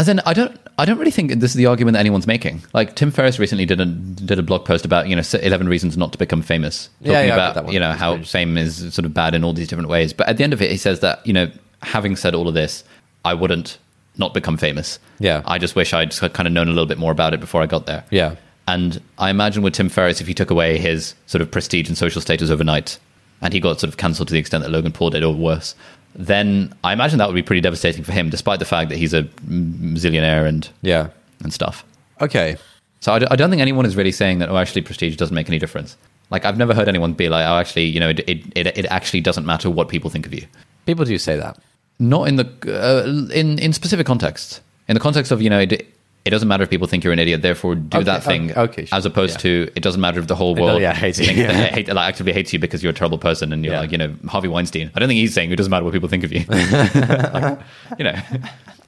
As in, I don't, I don't really think this is the argument that anyone's making. Like Tim Ferriss recently did a did a blog post about you know eleven reasons not to become famous, Yeah, talking yeah, read about that one. you know how fame is sort of bad in all these different ways. But at the end of it, he says that you know, having said all of this, I wouldn't not become famous. Yeah. I just wish I'd kind of known a little bit more about it before I got there. Yeah. And I imagine with Tim Ferriss, if he took away his sort of prestige and social status overnight, and he got sort of cancelled to the extent that Logan Paul did, or worse, then I imagine that would be pretty devastating for him, despite the fact that he's a zillionaire and yeah. and stuff. Okay, So I, d- I don't think anyone is really saying that. Oh, actually, prestige doesn't make any difference. Like I've never heard anyone be like, "Oh, actually, you know, it it, it, it actually doesn't matter what people think of you." people do say that. Not in the uh, in in specific contexts. In the context of you know, it, it doesn't matter if people think you're an idiot. Therefore, do Okay, that thing. okay, sure, as opposed yeah. to it doesn't matter if the whole world yeah, hates you, yeah. hate, like, actively hates you because you're a terrible person and you're Yeah. like you know Harvey Weinstein. I don't think he's saying it doesn't matter what people think of you. Like, you know,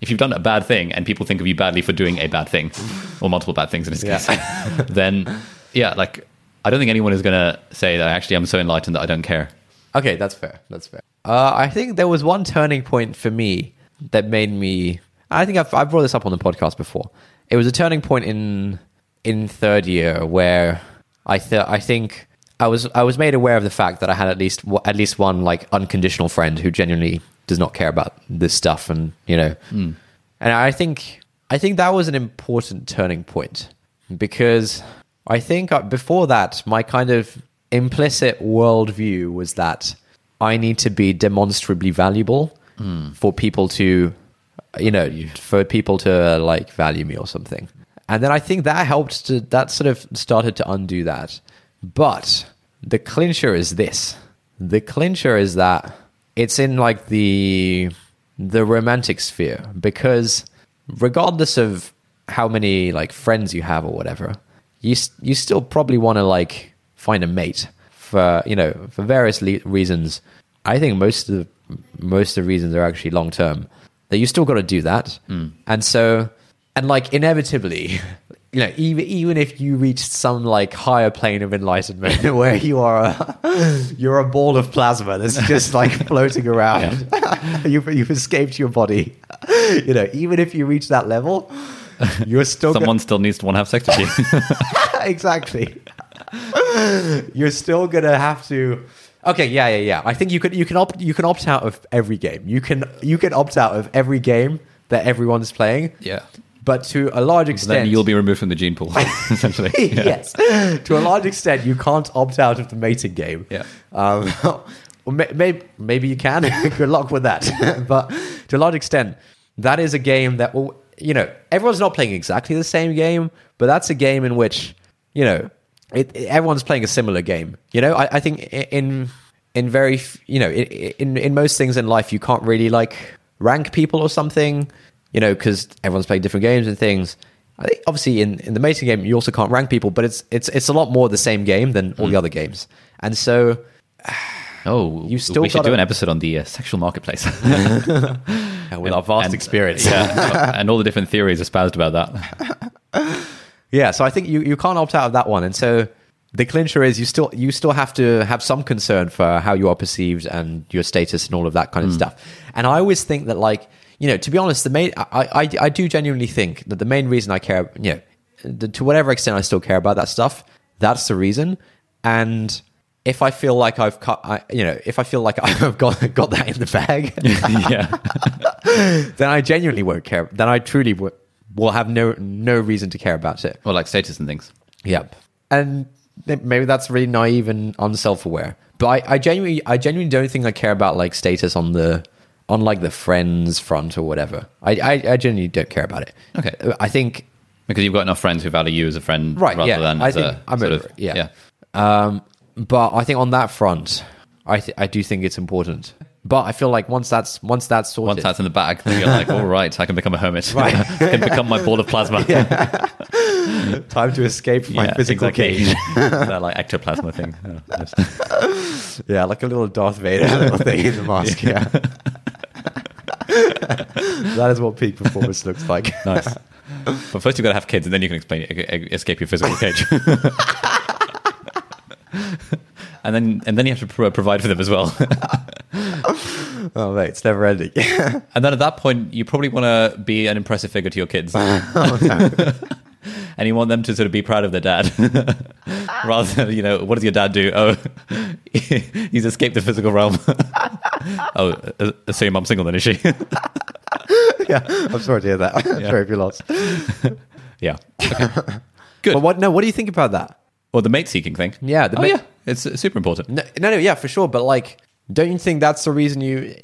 if you've done a bad thing and people think of you badly for doing a bad thing or multiple bad things in his case, then yeah, like I don't think anyone is going to say that actually I'm so enlightened that I don't care. Okay, that's fair. That's fair. Uh, I think there was one turning point for me that made me. I think I've, I've brought this up on the podcast before. It was a turning point in in third year where I th- I think I was I was made aware of the fact that I had at least at least one like unconditional friend who genuinely does not care about this stuff, and you know, and I think I think that was an important turning point because I think uh, before that, my kind of implicit worldview was that I need to be demonstrably valuable for people to, you know, for people to uh, like value me or something. And then I think that helped to, that sort of started to undo that. But the clincher is this the clincher is that it's in like the the romantic sphere because regardless of how many like friends you have or whatever you you still probably want to like find a mate for you know for various le- reasons i think most of the most of the reasons are actually long term that you still got to do that. Hmm. And so and like inevitably you know even even if you reach some like higher plane of enlightenment where you are a, you're a ball of plasma that's just like floating around you've, you've escaped your body. You know even if you reach that level you're still Someone still needs to want to have sex with you. exactly. You're still gonna have to okay yeah yeah yeah i think you can you can opt you can opt out of every game you can you can opt out of every game that everyone's playing yeah. but to a large extent Then you'll be removed from the gene pool, essentially. Yeah. yes. To a large extent, you can't opt out of the mating game. Yeah. Um, maybe, maybe you can. Good luck with that. but to a large extent, that is a game that will, you know, everyone's not playing exactly the same game, but that's a game in which, you know, it, it- everyone's playing a similar game. You know, I, I think in in very, you know, in, in most things in life, you can't really like rank people or something. You know, because everyone's playing different games and things. I think obviously in, in the mating game you also can't rank people, but it's it's it's a lot more the same game than all the other games. And so Oh, You still we should do an episode on the uh, sexual marketplace. with our vast And- experience, yeah, and all the different theories espoused about that. Yeah, so I think you, you can't opt out of that one. And so the clincher is you still you still have to have some concern for how you are perceived and your status and all of that kind of hmm. stuff. And I always think that like, you know, to be honest, the main I, I I do genuinely think that the main reason I care, you know, the, to whatever extent I still care about that stuff, that's the reason. And if I feel like I've cut, I, you know, if I feel like I've got got that in the bag, yeah, then I genuinely won't care. Then I truly w- will have no no reason to care about it. or like status and things. Yep. And maybe that's really naive and unself-aware. But I, I genuinely, I genuinely don't think I care about like status on the on like the friends front or whatever. I, I, I genuinely don't care about it. Okay. I think because you've got enough friends who value you as a friend, Right, Rather yeah. than I as a I'm sort over of it, yeah. Um, but I think on that front, I th- I do think it's important. But I feel like once that's once that's sorted, Once that's in the bag, then you're like, all right, I can become a hermit. Right. I can become my ball of plasma. time to escape from my Yeah, physical exactly. cage. that like ectoplasma thing. Yeah, yes. yeah, like a little Darth Vader little thing in the mask. Yeah, that is what peak performance looks like. Nice. But first, you've got to have kids, and then you can explain, escape your physical cage. And then, and then you have to pro- provide for them as well. Oh mate, it's never ending. and then at that point, you probably want to be an impressive figure to your kids. and you want them to sort of be proud of their dad, rather than you know, what does your dad do? Oh, he's escaped the physical realm. oh, uh, so your mom's single then, is she? yeah, I'm sorry to hear that. I'm Yeah. sorry if you lost. yeah. Okay. Good. But what? No, what do you think about that? Or the mate seeking thing. Yeah, the oh, mate- yeah. It's uh, super important. No, no, no, yeah, for sure. But like, don't you think that's the reason you,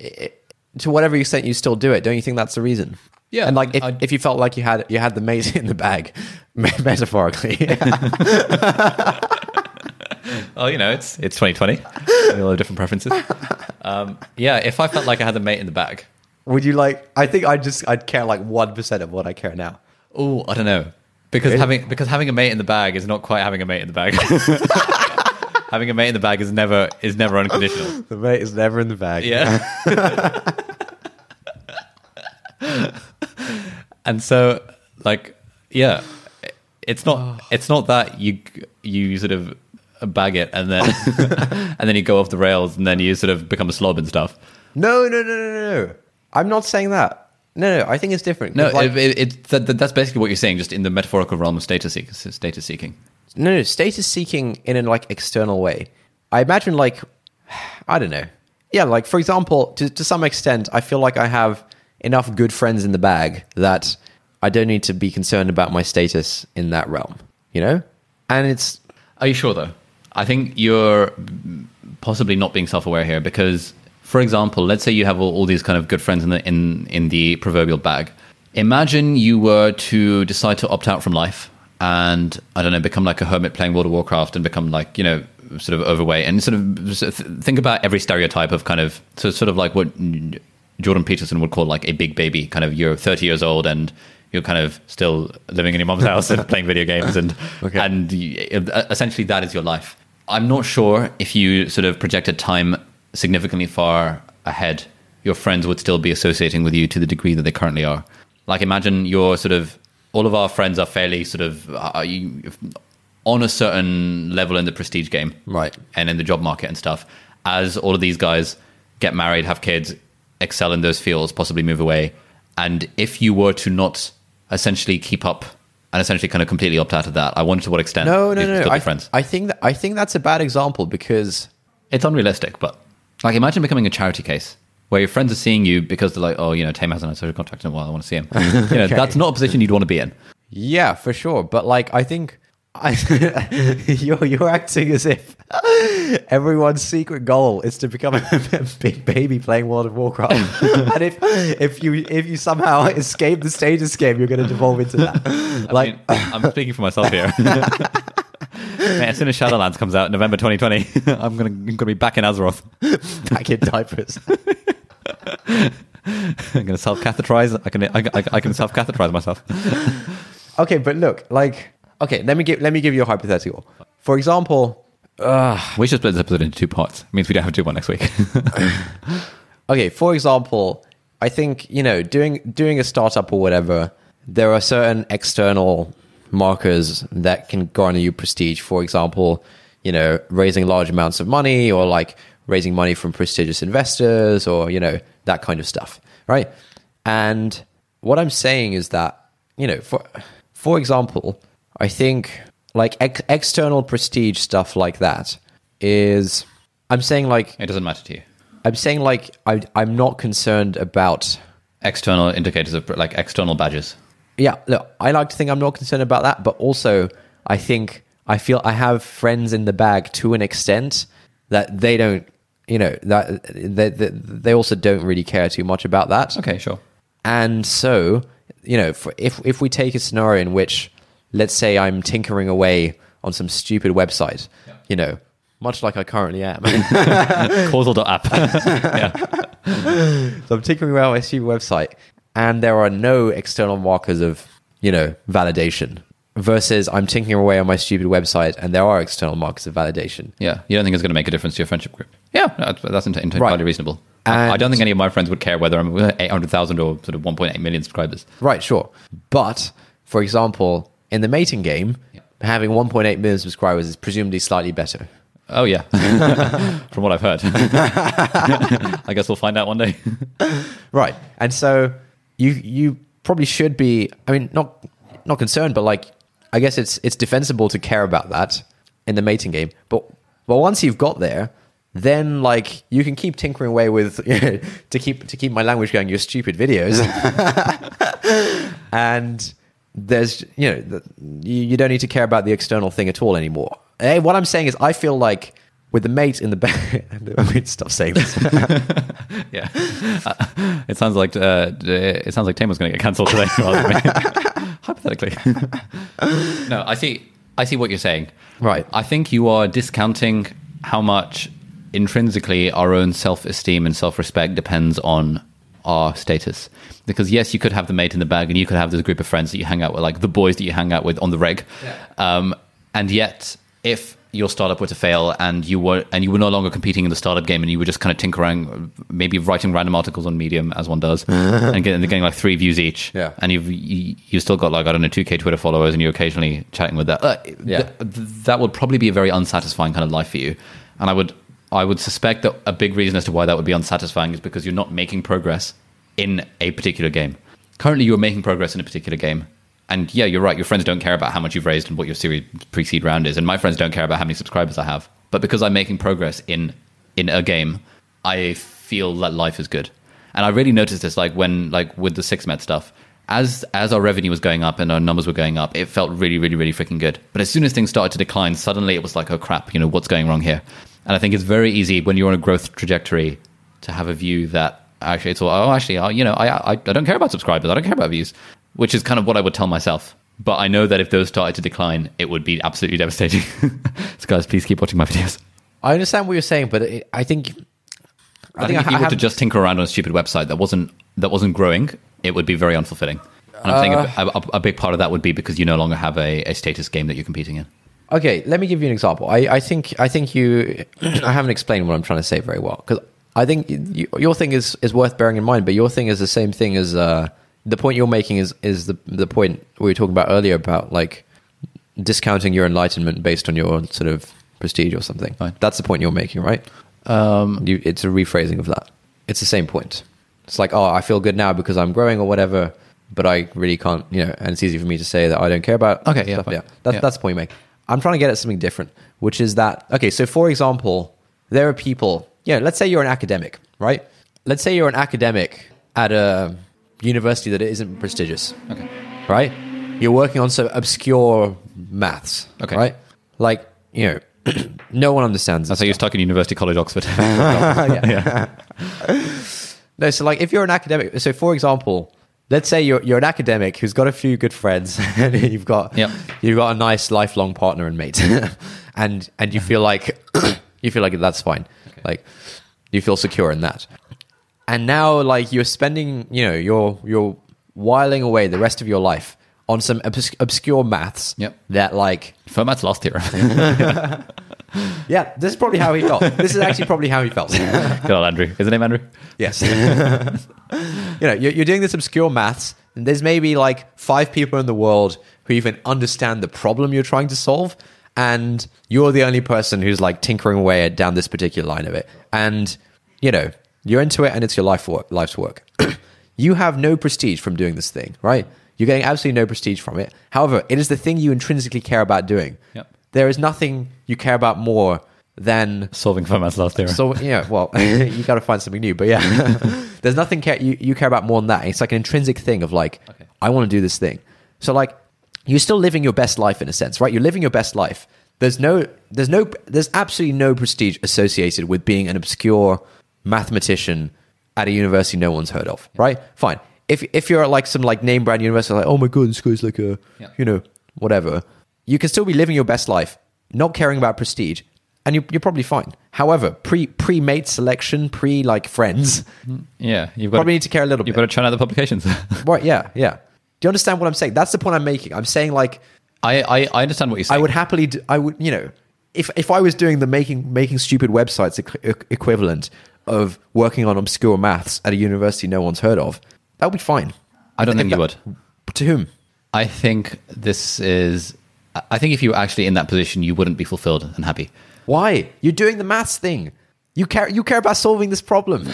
to whatever extent you still do it? Don't you think that's the reason? Yeah, and like if, I- if you felt like you had you had the mate in the bag, metaphorically, Oh, you know, it's it's 2020. a lot of different preferences. Um, yeah, if I felt like I had the mate in the bag, would you like? I think I just I'd care like one percent of what I care now. oh, I don't know, because Really? having because having a mate in the bag is not quite having a mate in the bag. having a mate in the bag is never is never unconditional. The mate is never in the bag. Yeah. and so, like, yeah, it's not oh. it's not that you you sort of bag it and then and then you go off the rails and then you sort of become a slob and stuff. No, no, no, no, no, no. I'm not saying that. No, no. I think it's different. No, like, it, it, that, that- that's basically what you're saying, just in the metaphorical realm of status seek, status seeking. no, no. Status seeking in a like external way. I imagine like, I don't know. Yeah, like for example, to to some extent, I feel like I have enough good friends in the bag that I don't need to be concerned about my status in that realm. You know, and it's Are you sure though? I think you're possibly not being self-aware here because, for example, let's say you have all, all these kind of good friends in the in in the proverbial bag. Imagine you were to decide to opt out from life and I don't know, become like a hermit playing World of Warcraft and become like you know sort of overweight and sort of think about every stereotype of kind of so sort of like what Jordan Peterson would call like a big baby. Kind of you're 30 years old and you're kind of still living in your mom's house and playing video games and Okay. and you- essentially that is your life. I'm not sure if you sort of projected time significantly far ahead, your friends would still be associating with you to the degree that they currently are. Like imagine you're sort of all of our friends are fairly sort of uh, you, on a certain level in the prestige game, Right. and in the job market and stuff. As all of these guys get married, have kids, excel in those fields, possibly move away, and if you were to not essentially keep up and essentially kind of completely opt out of that, I wonder to what extent no, no, you'd no. I, friends. I think that I think that's a bad example because It's unrealistic, but like imagine becoming a charity case where your friends are seeing you because they're like, oh, you know, Tame hasn't had a social contact in a while. I want to see him. You know, that's not a position you'd want to be in. Yeah, for sure. But like, I think I, you're you're acting as if everyone's secret goal is to become a big baby playing World of Warcraft, and if if you if you somehow escape the status game, you're going to devolve into that. Like, mean, I'm speaking for myself here. Man, as soon as Shadowlands comes out, November 2020, I'm gonna, I'm gonna be back in Azeroth. back in diapers. I'm gonna self catheterize. I can, I, I, I can self catheterize myself. okay, but look, like, okay, let me give let me give you a hypothetical. For example, We should split this episode into two parts. It means we don't have to do one next week. okay for example i think you know doing doing a startup or whatever there are certain external markers that can garner you prestige for example you know raising large amounts of money or like raising money from prestigious investors or you know that kind of stuff right and what i'm saying is that you know for for example i think like ex- external prestige stuff like that is i'm saying like it doesn't matter to you. I'm saying like I, I'm not concerned about. External indicators of like external badges. Yeah, look, I like to think I'm not concerned about that, but also I think I feel I have friends in the bag to an extent that they don't you know that they, they, they also don't really care too much about that. Okay, sure. And so, you know, for, if if we take a scenario in which, let's say, I'm tinkering away on some stupid website, you know, much like I currently am. Causal.app. yeah. so I'm tinkering away on my stupid website, and there are no external markers of, you know, validation. Versus, I'm tinkering away on my stupid website, and there are external markers of validation. Yeah. You don't think it's going to make a difference to your friendship group? Yeah, that's, that's entirely Right. reasonable. I, I don't think any of my friends would care whether I'm 800,000 or sort of 1.8 million subscribers. Right, sure. But for example, in the mating game, having 1.8 million subscribers is presumably slightly better. Oh, yeah. From what I've heard. I guess we'll find out one day. Right. And so you you probably should be I mean not not concerned but like I guess it's it's defensible to care about that in the mating game. But but once you've got there then like you can keep tinkering away with to keep to keep my language going your stupid videos. and there's you know you, you don't need to care about the external thing at all anymore. Eh, what I'm saying is I feel like with the mate in the mean stop saying this. yeah. Uh, it sounds like uh, it sounds like Taimur's going to get cancelled today. rather than me. Hypothetically. no, I see. I see what you're saying. Right. I think you are discounting how much intrinsically our own self-esteem and self-respect depends on our status. Because yes, you could have the mate in the bag, and you could have this group of friends that you hang out with, like the boys that you hang out with on the reg. Um, and yet, if your startup were to fail and you were and you were no longer competing in the startup game and you were just kind of tinkering, maybe writing random articles on Medium as one does, and getting, getting like three views each, Yeah. and you've you, you still got like I don't know two k Twitter followers and you're occasionally chatting with that. Uh, Yeah. th- that would probably be a very unsatisfying kind of life for you, and I would I would suspect that a big reason as to why that would be unsatisfying is because you're not making progress in a particular game. Currently, you're making progress in a particular game. And yeah, you're right. Your friends don't care about how much you've raised and what your series pre-seed round is, and my friends don't care about how many subscribers I have. But because I'm making progress in in a game, I feel that life is good. And I really noticed this, like when, like with the six med stuff, as as our revenue was going up and our numbers were going up, it felt really, really, really freaking good. But as soon as things started to decline, suddenly it was like, oh crap, you know what's going wrong here? And I think it's very easy when you're on a growth trajectory to have a view that actually it's all, oh actually, uh, you know, I, I I don't care about subscribers, I don't care about views, which is kind of what I would tell myself. But I know that if those started to decline, it would be absolutely devastating. so guys, please keep watching my videos. I understand what you're saying, but it, I think I, think, if you were to just tinker around on a stupid website that wasn't that wasn't growing, it would be very unfulfilling. And I'm Uh. thinking a, a, a big part of that would be because you no longer have a, a status game that you're competing in. Okay, let me give you an example. I, I think I think you I haven't explained what I'm trying to say very well because I think you, your thing is, is worth bearing in mind, but your thing is the same thing as uh, the point you're making is is the the point we were talking about earlier about like discounting your enlightenment based on your sort of prestige or something. Fine. That's the point you're making, right? Um, you, it's a rephrasing of that. It's the same point. It's like, oh, I feel good now because I'm growing or whatever, but I really can't, you know, and it's easy for me to say that I don't care about. Okay, yeah, stuff. fine. yeah. That's Yeah. that's the point you make. I'm trying to get at something different, which is that okay. So, for example, there are people. Yeah, you know, let's say you're an academic, right? Let's say you're an academic at a university that isn't prestigious, Okay. right? You're working on some obscure maths, Okay. right? Like you know, no one understands. That's this how you're stuck in University College Oxford. No, so like if you're an academic, so for example, let's say you're you're an academic who's got a few good friends, and you've got Yep. you've got a nice lifelong partner and mate, and and you feel like you feel like that's fine, like you feel secure in that, and now like you're spending, you know, you're you're whiling away the rest of your life on some obs- obscure maths Yep. that like Fermat's last year. yeah, this is probably how he felt. This is actually probably how he felt. Good old Andrew. Is the name Andrew? Yes. you know, you're, you're doing this obscure maths, and there's maybe like five people in the world who even understand the problem you're trying to solve, and you're the only person who's like tinkering away down this particular line of it. And you know, you're into it, and it's your life work, life's work. you have no prestige from doing this thing, right? You're getting absolutely no prestige from it. However, it is the thing you intrinsically care about doing. Yep. There is nothing you care about more than Solving Fermat's last theorem. so yeah, well, you got to find something new. But yeah, there's nothing ca- you, you care about more than that. It's like an intrinsic thing of like, I want to do this thing. So like, you're still living your best life in a sense, right? You're living your best life. There's no, there's no, there's absolutely no prestige associated with being an obscure mathematician at a university no one's heard of, right? Fine. If if you're at like some like name brand university, like oh my god, this guy's like a, Yeah. you know, whatever, you can still be living your best life, not caring about prestige, and you, you're probably fine. However, pre pre mate selection, pre like friends, mm-hmm. Yeah, you've got probably need to care a little You've bit. got to churn out the publications. Right? Yeah, yeah. Do you understand what I'm saying? That's the point I'm making. I'm saying like I, I I understand what you're saying. I would happily, do, I would, you know, if if I was doing the making making stupid websites equ- equivalent of working on obscure maths at a university no one's heard of, that would be fine. I don't think you that- would. To whom? I think this is. I think if you were actually in that position, you wouldn't be fulfilled and happy. Why? You're doing the maths thing. You care. You care about solving this problem.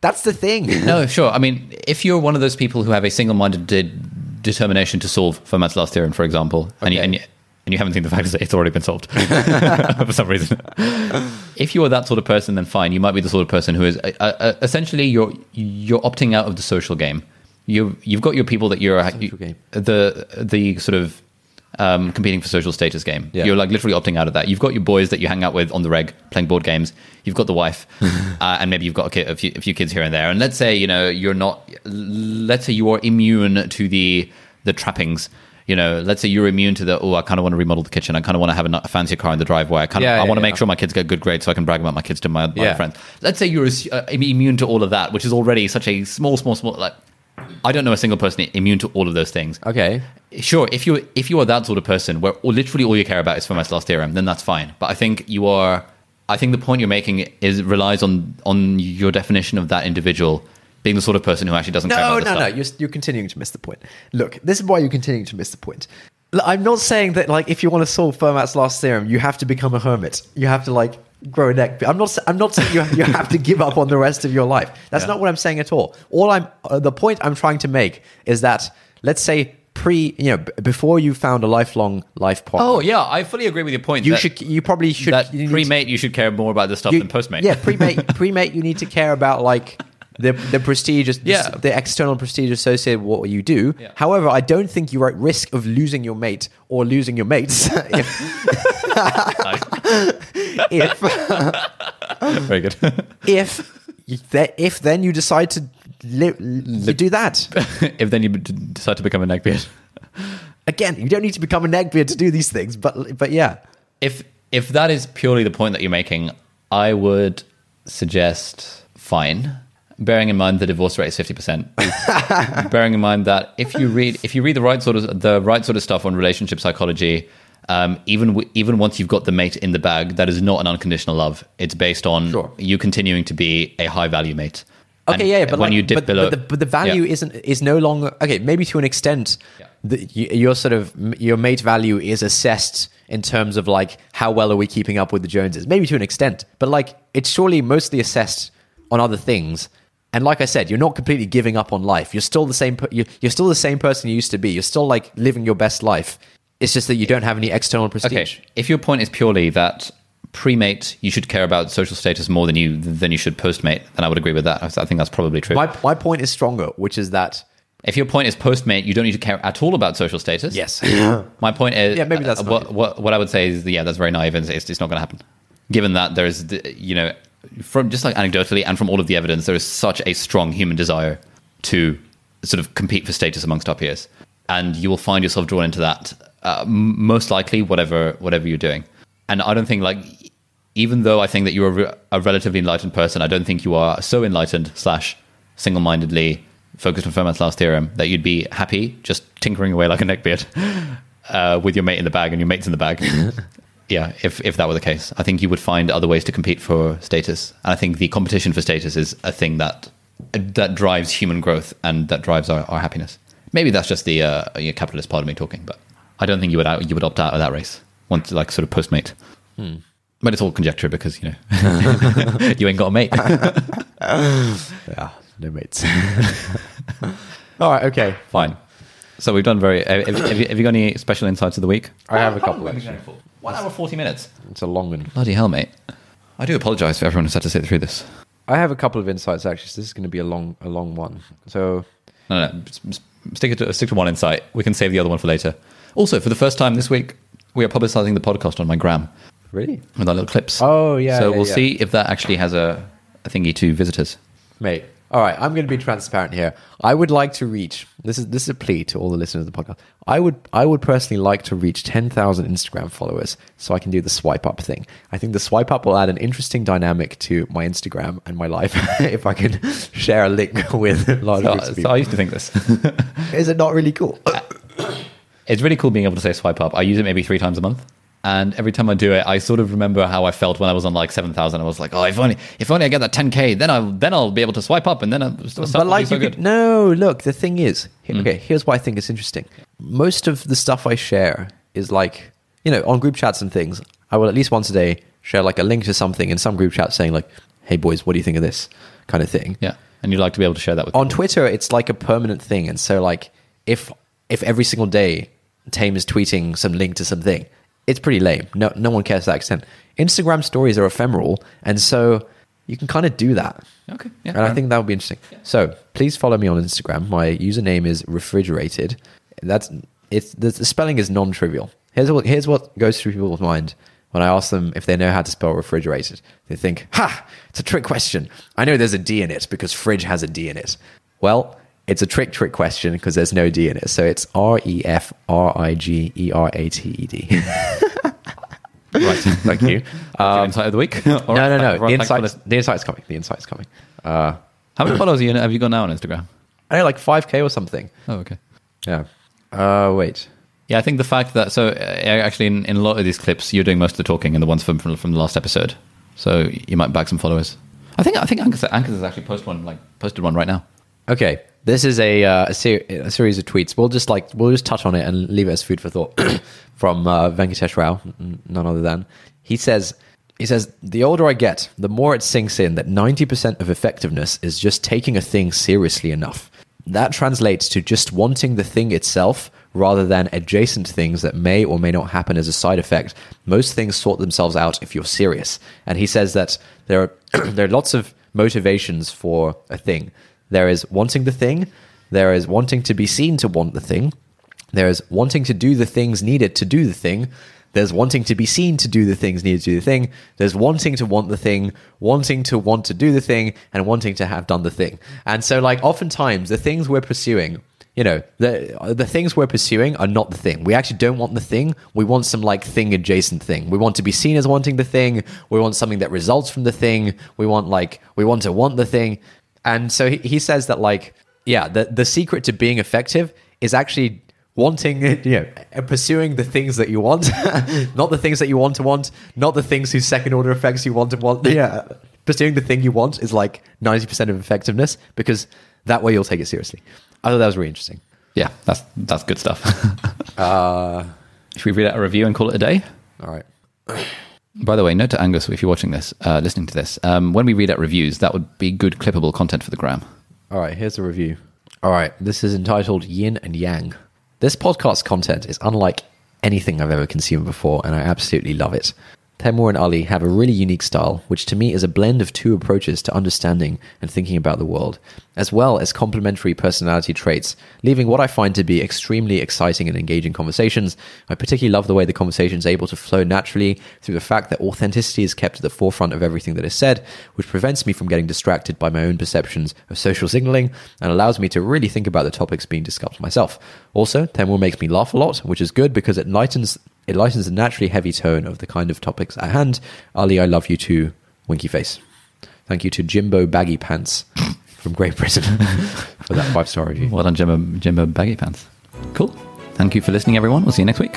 That's the thing. No, sure. I mean, if you're one of those people who have a single-minded determination to solve Fermat's last theorem, for example, and, you, Okay. and, you, and you haven't seen the fact that it's already been solved for some reason, if you are that sort of person, then fine. You might be the sort of person who is uh, uh, essentially you're you're opting out of the social game. You you've got your people that you're game. the the sort of um, competing for social status game. Yeah. You're like literally opting out of that. You've got your boys that you hang out with on the reg, playing board games. You've got the wife, uh, and maybe you've got a, kid, a, few, a few kids here and there. And let's say you know you're not. Let's say you are immune to the the trappings. You know, let's say you're immune to the. Oh, I kind of want to remodel the kitchen. I kind of want to have a, a fancier car in the driveway. I kind of. Yeah, I yeah, want to make sure my kids get good grades so I can brag about my kids to my, my friends. Let's say you're uh, immune to all of that, which is already such a small, small, small. Like, I don't know a single person immune to all of those things Okay. sure if you if you are that sort of person where literally all you care about is Fermat's last theorem then that's fine but i think you are i think the point you're making is relies on on your definition of that individual being the sort of person who actually doesn't care No, about no, this no. You're, you're continuing to miss the point. Look, this is why you're continuing to miss the point. I'm not saying that like if you want to solve Fermat's last theorem, you have to become a hermit. You have to like grow a neck. I'm not. I'm not saying you you have to give up on the rest of your life. That's Yeah. not what I'm saying at all. All I'm uh, the point I'm trying to make is that let's say pre you know b- before you found a lifelong life partner. oh yeah i fully agree with your point you should. You probably should. that you to- pre-mate you should care more about this stuff you- than post-mate Yeah, pre-mate, pre-mate, you need to care about like the the prestige, Yeah. the external prestige associated with what you do. Yeah. However, I don't think you're at risk of losing your mate or losing your mates if if very good if if, if then you decide to li- li- do that. if then you decide to become a neckbeard Again, you don't need to become a neckbeard to do these things, but but yeah. if if that is purely the point that you're making, I would suggest fine. Bearing in mind the divorce rate is fifty percent. bearing in mind that if you read if you read the right sort of the right sort of stuff on relationship psychology, um, even w- even once you've got the mate in the bag, that is not an unconditional love. It's based on Sure. you continuing to be a high value mate. Okay, And yeah, yeah, but when like, you dip but, below, but, the, but the value Yeah. isn't is no longer okay. Maybe to an extent, Yeah. the, your sort of your mate value is assessed in terms of like how well are we keeping up with the Joneses. Maybe to an extent, but like it's surely mostly assessed on other things. And like I said, you're not completely giving up on life. You're still the same. You're, you're still the same person you used to be. You're still like living your best life. It's just that you don't have any external prestige. Okay, if your point is purely that pre-mate you should care about social status more than you than you should post-mate, then I would agree with that. I think that's probably true. My my point is stronger, which is that if your point is post-mate, you don't need to care at all about social status. yes, My point is, Yeah, maybe that's uh, what, what what I would say is, yeah, that's very naive, and it's, it's not going to happen. Given that there is, you know, from just like anecdotally and from all of the evidence, there is such a strong human desire to sort of compete for status amongst our peers, and you will find yourself drawn into that uh, most likely, whatever whatever you're doing. And I don't think like, even though I think that you're a, re- a relatively enlightened person, I don't think you are so enlightened slash single-mindedly focused on Fermat's last theorem that you'd be happy just tinkering away like a neckbeard uh, with your mate in the bag and your mates in the bag. yeah, if if that were the case, I think you would find other ways to compete for status. And I think the competition for status is a thing that that drives human growth and that drives our, our happiness. Maybe that's just the uh, you know, capitalist part of me talking, but I don't think you would out, you would opt out of that race once like sort of postmate. But it's all conjecture because you know you ain't got a mate. yeah, no mates. All right, okay, Fine. So we've done very. Have, have you, have you got any special insights of the week? I have a couple, have One hour forty minutes. It's a long one. Bloody hell, mate! I do apologise for everyone who's had to sit through this. I have a couple of insights actually. So this is going to be a long, a long one. So No, no, s- stick to, stick to one insight. We can save the other one for later. Also, for the first time this week, we are publicizing the podcast on my gram Really? with our little clips. Oh, yeah, So yeah, we'll yeah. see if that actually has a, a thingy to visitors. Mate. All right, I'm going to be transparent here. I would like to reach this is this is a plea to all the listeners of the podcast. I would I would personally like to reach 10,000 Instagram followers so I can do the swipe up thing. I think the swipe up will add an interesting dynamic to my Instagram and my life if I can share a link with large So, groups of so. I used to think this. is it not really cool? it's really cool being able to say swipe up. I use it maybe three times a month. And every time I do it, I sort of remember how I felt when I was on like seven thousand. I was like, "Oh, if only, if only I get that ten k, then I, will then I'll be able to swipe up, and then I'll, will but like so you good." could, no look the thing is he- mm. okay here's why i think it's interesting most of the stuff i share is like you know on group chats and things i will at least once a day share like a link to something in some group chat saying like hey boys what do you think of this kind of thing Yeah, and you'd like to be able to share that with on people. twitter it's like a permanent thing and so like if if every single day tame is tweeting some link to something it's pretty lame no no one cares to that extent instagram stories are ephemeral and so you can kind of do that Okay, yeah, and I think that would be interesting. So please follow me on Instagram. My username is refrigerated. That's it's the, the spelling is non-trivial. Here's what here's what goes through people's mind when I ask them if they know how to spell refrigerated. They think, "Ha! It's a trick question. I know there's a D in it because fridge has a D in it." Well, it's a trick trick question because there's no D in it. So it's R E F R I G E R A T E D. right. Thank you. Your insight of the week. No, no, no. The insight, insight. the insight's coming. The insight's coming. Uh, How many followers you- have you got now on Instagram? I know, like 5k or something. Oh, okay. Yeah. Uh, wait. Yeah, I think the fact that so uh, actually in, in a lot of these clips you're doing most of the talking in the ones from from, from the last episode, so you might back some followers. I think I think Angus, Angus has actually posted one like posted one right now. Okay, this is a uh, a, ser- a series of tweets. We'll just like we'll just touch on it and leave it as food for thought from uh, Venkatesh Rao, none other than he says. He says, the older I get, the more it sinks in that 90% of effectiveness is just taking a thing seriously enough. That translates to just wanting the thing itself rather than adjacent things that may or may not happen as a side effect. Most things sort themselves out if you're serious. And he says that there are, there are lots of motivations for a thing. There is wanting the thing, there is wanting to be seen to want the thing, there is wanting to do the things needed to do the thing. There's wanting to be seen to do the things needed to do the thing. There's wanting to want the thing, wanting to want to do the thing, and wanting to have done the thing. And so, like, oftentimes the things we're pursuing, you know, the the things we're pursuing are not the thing. We actually don't want the thing. We want some like thing adjacent thing. We want to be seen as wanting the thing. We want something that results from the thing. We want like we want to want the thing. And so he, he says that like yeah, the the secret to being effective is actually wanting you know pursuing the things that you want. Not the things that you want to want not the things whose second order effects you want to want. Yeah. Pursuing the thing you want is like 90% of effectiveness because that way you'll take it seriously. I thought that was really interesting. Yeah, that's that's good stuff. uh Should we read out a review and call it a day? all right By the way, note to Angus if you're watching this, uh, listening to this, um, when we read out reviews, that would be good clippable content for the gram. all right here's the review. All right this is entitled yin and yang. This podcast content is unlike anything i've ever consumed before and i absolutely love it Taimur and Ali have a really unique style, which to me is a blend of two approaches to understanding and thinking about the world, as well as complementary personality traits, leaving what I find to be extremely exciting and engaging conversations. I particularly love the way the conversation is able to flow naturally through the fact that authenticity is kept at the forefront of everything that is said, which prevents me from getting distracted by my own perceptions of social signaling and allows me to really think about the topics being discussed myself. Also, Taimur makes me laugh a lot, which is good because it lightens it lightens the naturally heavy tone of the kind of topics at hand. Ali, I love you too. Winky face. Thank you to Jimbo Baggy Pants from Great Britain for that five star review. Well done, Jimbo, Jimbo Baggy Pants. Cool. Thank you for listening, everyone. We'll see you next week.